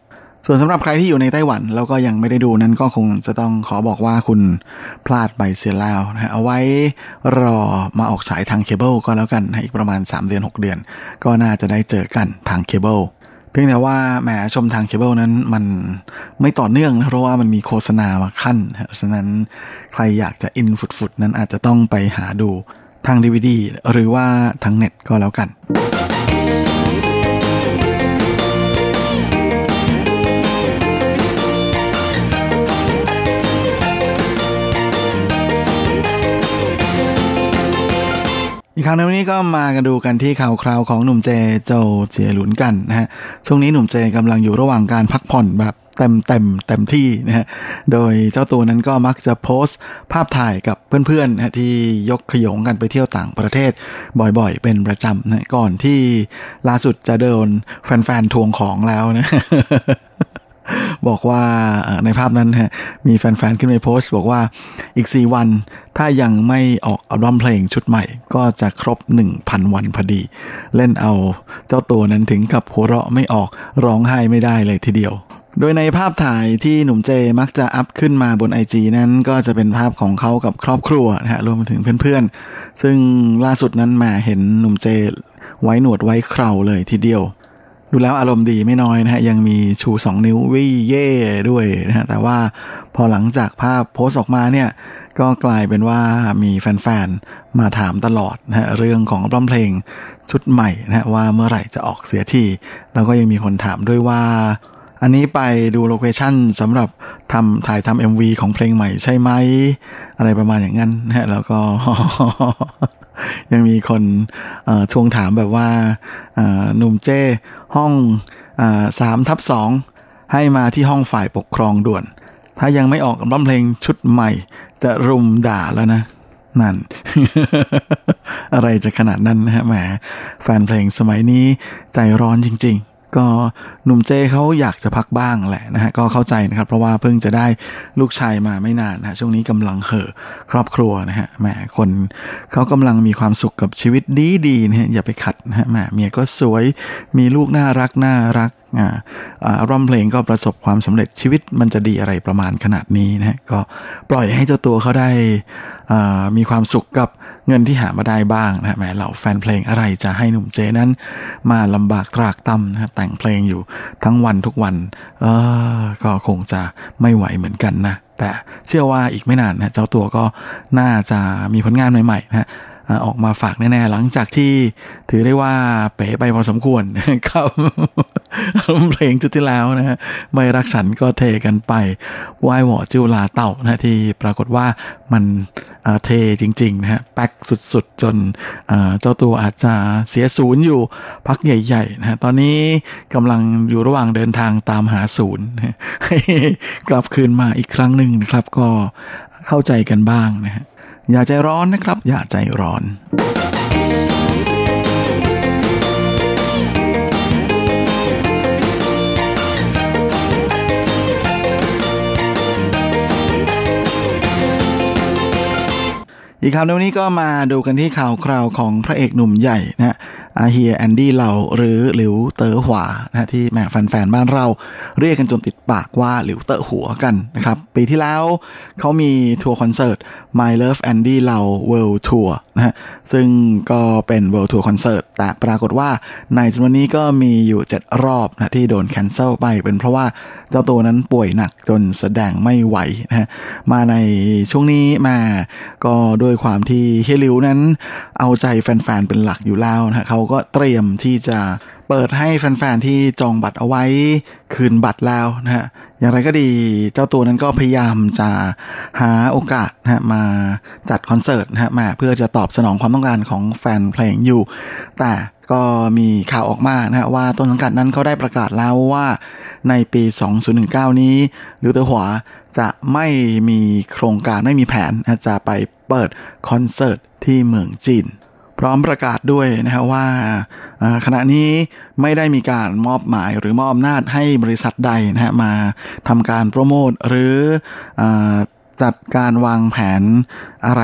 ส่วนสำหรับใครที่อยู่ในไต้หวันแล้วก็ยังไม่ได้ดูนั้นก็คงจะต้องขอบอกว่าคุณพลาดไปเสียแล้วนะเอาไว้รอมาออกฉายทางเคเบิลก็แล้วกันอีกประมาณ 3 เดือน 6 เดือน ก็น่าจะได้เจอกันทางเคเบิลเพียงแต่ว่าแหมชมทางเคเบิลนั้นมันไม่ต่อเนื่องนะเพราะว่ามันมีโฆษณามาคั่นฉะนั้นใครอยากจะอินสุดๆนั้นอาจจะต้องไปหาดูทางดีวดีหรือว่าทางเน็ตก็แล้วกัน ครั้งในวันนี้ก็มากันดูกันที่ข่าวคราวของหนุ่มเจโจเจียหลุนกันนะฮะช่วงนี้หนุ่มเจกำลังอยู่ระหว่างการพักผ่อนแบบเต็มเต็มเต็มที่นะฮะ โดยเจ้าตัวนั้นก็มักจะโพสต์ ภาพถ่ายกับเพื่อนๆนะที่ยกขยงกันไปเที่ยวต่างประเทศ บ่อยๆ เป็นประจำนะก่อนที่ล่าสุดจะเดินแฟนๆทวงของแล้วนะ บอกว่าในภาพนั้นฮะมีแฟนๆ ขึ้นไปโพสต์ บอกว่าอีก 4 วัน ถ้ายังไม่ออกอัลบั้มเพลงชุดใหม่ ก็จะครบ 1,000 วันพอดี เล่นเอาเจ้าตัวนั้นถึงกับหัวเราะไม่ออกร้องไห้ไม่ได้เลยทีเดียวโดยในภาพถ่ายที่หนุ่มเจมักจะอัพขึ้นมาบนไอจีนั้นก็จะเป็นภาพของเขากับครอบครัวนะฮะรวมไปถึงเพื่อนๆ ซึ่งล่าสุดนั้นมาเห็นหนุ่มเจไว้หนวดไว้เคราเลยทีเดียว ดูแล้วอารมณ์ดีไม่น้อยนะฮะ ยังมีชูสองนิ้ววิเย่ด้วยนะฮะ แต่ว่าพอหลังจากภาพโพสต์ออกมาเนี่ย ก็กลายเป็นว่ามีแฟนๆ มาถามตลอดนะฮะ เรื่องของร้องเพลงชุดใหม่นะฮะ ว่าเมื่อไหร่จะออกเสียทีแล้วก็ยังมีคนถามด้วยว่าอันนี้ไปดู location สำหรับทำถ่ายทำ MV ของเพลงใหม่ใช่ไหม อะไรประมาณอย่างนั้นนะฮะแล้วก็ ยังมีคนทวงถามแบบว่าหนุ่มเจ้ห้องสามทับสองให้มาที่ห้องฝ่ายปกครองด่วน ถ้ายังไม่ออกร้องเพลงชุดใหม่ จะรุมด่าแล้วนะ นั่น อะไรจะขนาดนั้นนะฮะแหมแฟนเพลงสมัยนี้ใจร้อนจริง ๆ ก็หนุ่มเจเขาอยากจะพักบ้างแหละนะฮะก็เข้าใจนะครับเพราะว่าเพิ่งจะได้ลูกชายมาไม่นานนะช่วงนี้กำลังเห่อครอบครัวนะฮะแหมคนเขากำลังมีความสุขกับชีวิตดีดีนะฮะอย่าไปขัดนะฮะแหมเมียก็สวยมีลูกน่ารักน่ารักอ่าร่ำเพลงก็ประสบความสำเร็จชีวิตมันจะดีอะไรประมาณขนาดนี้นะฮะก็ปล่อยให้เจ้าตัวเขาได้มีความสุขกับเงินที่หามาได้บ้างนะฮะแหมเหล่าแฟนเพลงอะไรจะให้หนุ่มเจนั้น มาลำบากตรากตำนะแต่งเพลงอยู่ทั้งวันทุกวันเออก็คงจะไม่ไหวเหมือนกันนะ แต่เชื่อว่าอีกไม่นานนะเจ้าตัวก็น่าจะมีผลงานใหม่ๆนะ ออกมาฝากแน่ๆ หลังจากที่ถือได้ว่าเป๋ไปพอสมควรครับรมเพลงจุดที่แล้วนะฮะไม่รักฉันก็เทกันไปวายหวอจิวลาเต่านะที่ปรากฏว่ามันเทจริงๆนะฮะแป๊กสุดๆ จนเจ้าตัวอาจจะเสียศูนย์อยู่พักใหญ่ๆนะฮะตอนนี้กำลังอยู่ระหว่างเดินทางตามหาศูนย์กลับคืนมาอีกครั้งหนึ่งนะครับก็เข้าใจกันบ้างนะฮะ อย่าใจร้อนนะครับ อย่าใจร้อน อีกข่าวในวันนี้ก็มาดูกันที่ข่าวคราวของพระเอกหนุ่มใหญ่นะอาเฮียแอนดี้เหลาหรือหลิวเต๋อหัวนะที่แหมแฟนๆบ้านเรา เรียกกันจนติดปากว่าหลิวเต๋อหัวกันนะครับปีที่แล้วเขามีทัวร์คอนเสิร์ต My Love Andy Lau World Tour นะฮะซึ่งก็เป็น World Tour Concert แต่ปรากฏว่าในจำนวนนี้ก็มีอยู่ 7 รอบนะที่โดน cancel ไปเป็นเพราะว่าเจ้าตัวนั้นป่วยหนักจนแสดงไม่ไหวนะฮะมาในช่วงนี้มาก็ด้วยความที่เฮลิวนั้น เอาใจแฟนๆเป็นหลักอยู่แล้วนะเขาก็เตรียมที่จะเปิดให้แฟนๆที่จองบัตรเอาไว้คืนบัตรแล้วนะฮะ อย่างไรก็ดีเจ้าตัวนั้นก็พยายามจะหาโอกาสนะฮะมาจัดคอนเสิร์ตนะฮะมาเพื่อจะตอบสนองความต้องการของแฟนเพลงอยู่ แต่ก็มีข่าวออกมานะฮะว่าต้นสังกัดนั้นเขาได้ประกาศแล้วว่าในปี 2019 นี้หรือเตอหัวจะไม่มีโครงการไม่มีแผนนะจะไป เปิดคอนเสิร์ตที่เมืองจีน พร้อมประกาศด้วยนะครับว่าขณะนี้ไม่ได้มีการมอบหมายหรือมอบอำนาจให้บริษัทใดนะฮะมาทำการโปรโมทหรือจัดการวางแผน อะไร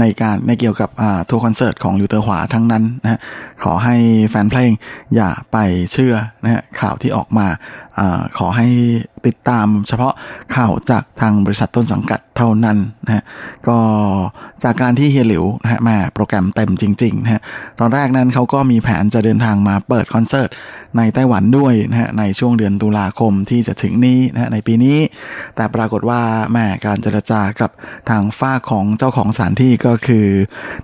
ในการในเกี่ยวกับทัวร์คอนเสิร์ตของลิวเตอร์หวาทั้งนั้นนะขอให้แฟนเพลงอย่าไปเชื่อนะฮะข่าวที่ออกมาอขอให้ติดตามเฉพาะข่าวจากทางบริษัทต้นสังกัดเท่านั้นนะฮะก็จากการที่เฮียหลิวนะฮะมาโปรแกรมเต็มจริงๆนะฮะตอนแรกนั้นเขาก็มีแผนจะเดินทางมาเปิดคอนเสิร์ตในไต้หวันด้วยนะฮะในช่วงเดือนตุลาคมที่จะถึงนี้นะฮะในปีนี้ แต่ปรากฏว่าแม่การเจรจากับทางฝ้าของเจ้าของของสถานที่ก็คือ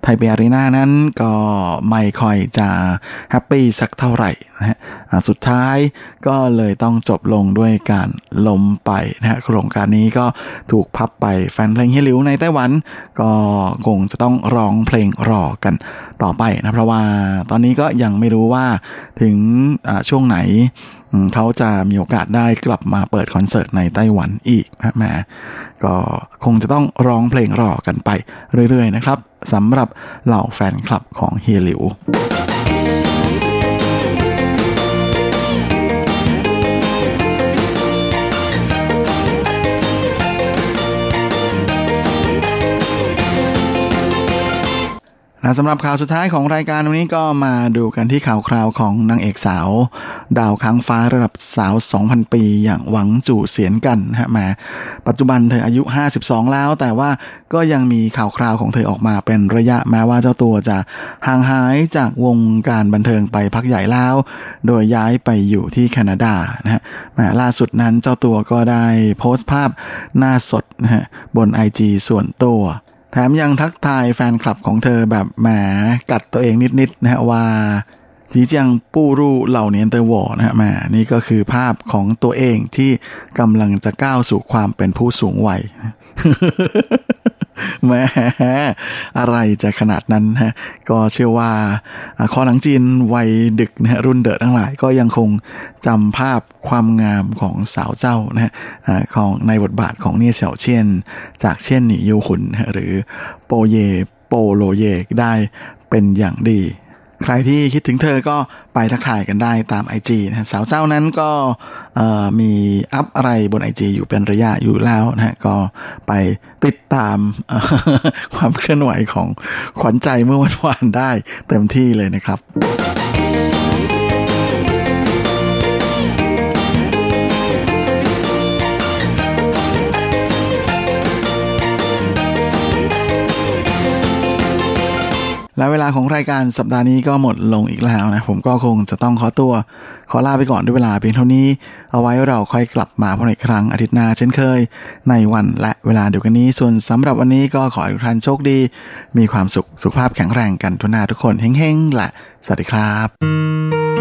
ไทเปอารีนานั้นก็ไม่ค่อยจะแฮปปี้สักเท่าไหร่นะฮะสุดท้ายก็เลยต้องจบลงด้วยการล้มไปนะฮะโครงการนี้ก็ถูกพับไปแฟนเพลงเฮลิวในไต้หวัน ก็คงจะต้องร้องเพลงรอกันต่อไปนะเพราะว่าตอนนี้ก็ยังไม่รู้ว่าถึงช่วงไหนเขาจะมีโอกาสได้กลับมาเปิดคอนเสิร์ตในไต้หวันอีกนะแม่ก็คงจะต้องร้องเพลงรอกันไปเรื่อยๆนะครับสำหรับเหล่าแฟนคลับของเฮียหลิว สำหรับข่าวสุดท้ายของรายการวันนี้ก็มาดูกันที่ข่าวคราวของนางเอกสาว ดาวค้างฟ้าระดับสาว 2,000 ปีอย่างหวังจู่เสียนกันฮะมาปัจจุบันเธออายุ 52 แล้ว แต่ว่าก็ยังมีข่าวคราวของเธอออกมาเป็นระยะแม้ว่าเจ้าตัวจะห่างหายจากวงการบันเทิงไปพักใหญ่แล้ว โดยย้ายไปอยู่ที่แคนาดานะฮะล่าสุดนั้นเจ้าตัวก็ได้โพสต์ภาพหน้าสดนะฮะบน IG ส่วนตัว แถมยังทักทายแฟนคลับของเธอแบบแหมกัดตัวเองนิดๆนะฮะว่า จีเจียงปู้รู้เหล่าเนียนเตอร์วอนะฮะแหมนี่ก็คือภาพของตัวเองที่กำลังจะก้าวสู่ความเป็นผู้สูงวัยแม่อะไรจะขนาดนั้นฮะก็เชื่อว่าคอหลังจีนวัยดึกนะฮะรุ่นเดอทั้งหลายก็ยังคงจำภาพความงามของสาวเจ้านะฮะของในบทบาทของเนี่ยเฉาเชียน จากเช่นหนียูหุนหรือโปเยโปโลเยได้เป็นอย่างดี ใครที่คิดถึงเธอก็ไปทักทายกันได้ตาม IG นะสาวเจ้านั้นก็มีอัพอะไรบน IG อยู่เป็นระยะอยู่แล้วนะฮะก็ไปติดตามความเคลื่อนไหวของขวัญใจเมื่อวันวานได้เต็มที่เลยนะครับ และเวลาของรายการสัปดาห์นี้ก็หมดลงอีกแล้วนะ ผมก็คงจะต้องขอตัว ขอลาไปก่อนด้วยเวลาเพียงเท่านี้ เอาไว้เราค่อยกลับมาพบอีกครั้งอาทิตย์หน้าเช่นเคย ในวันและเวลาเดียวกันนี้ ส่วนสำหรับวันนี้ก็ขอให้ทุกท่านโชคดี มีความสุขสุขภาพแข็งแรงกันทุกนาทุกคนเฮ้งๆและสวัสดีครับ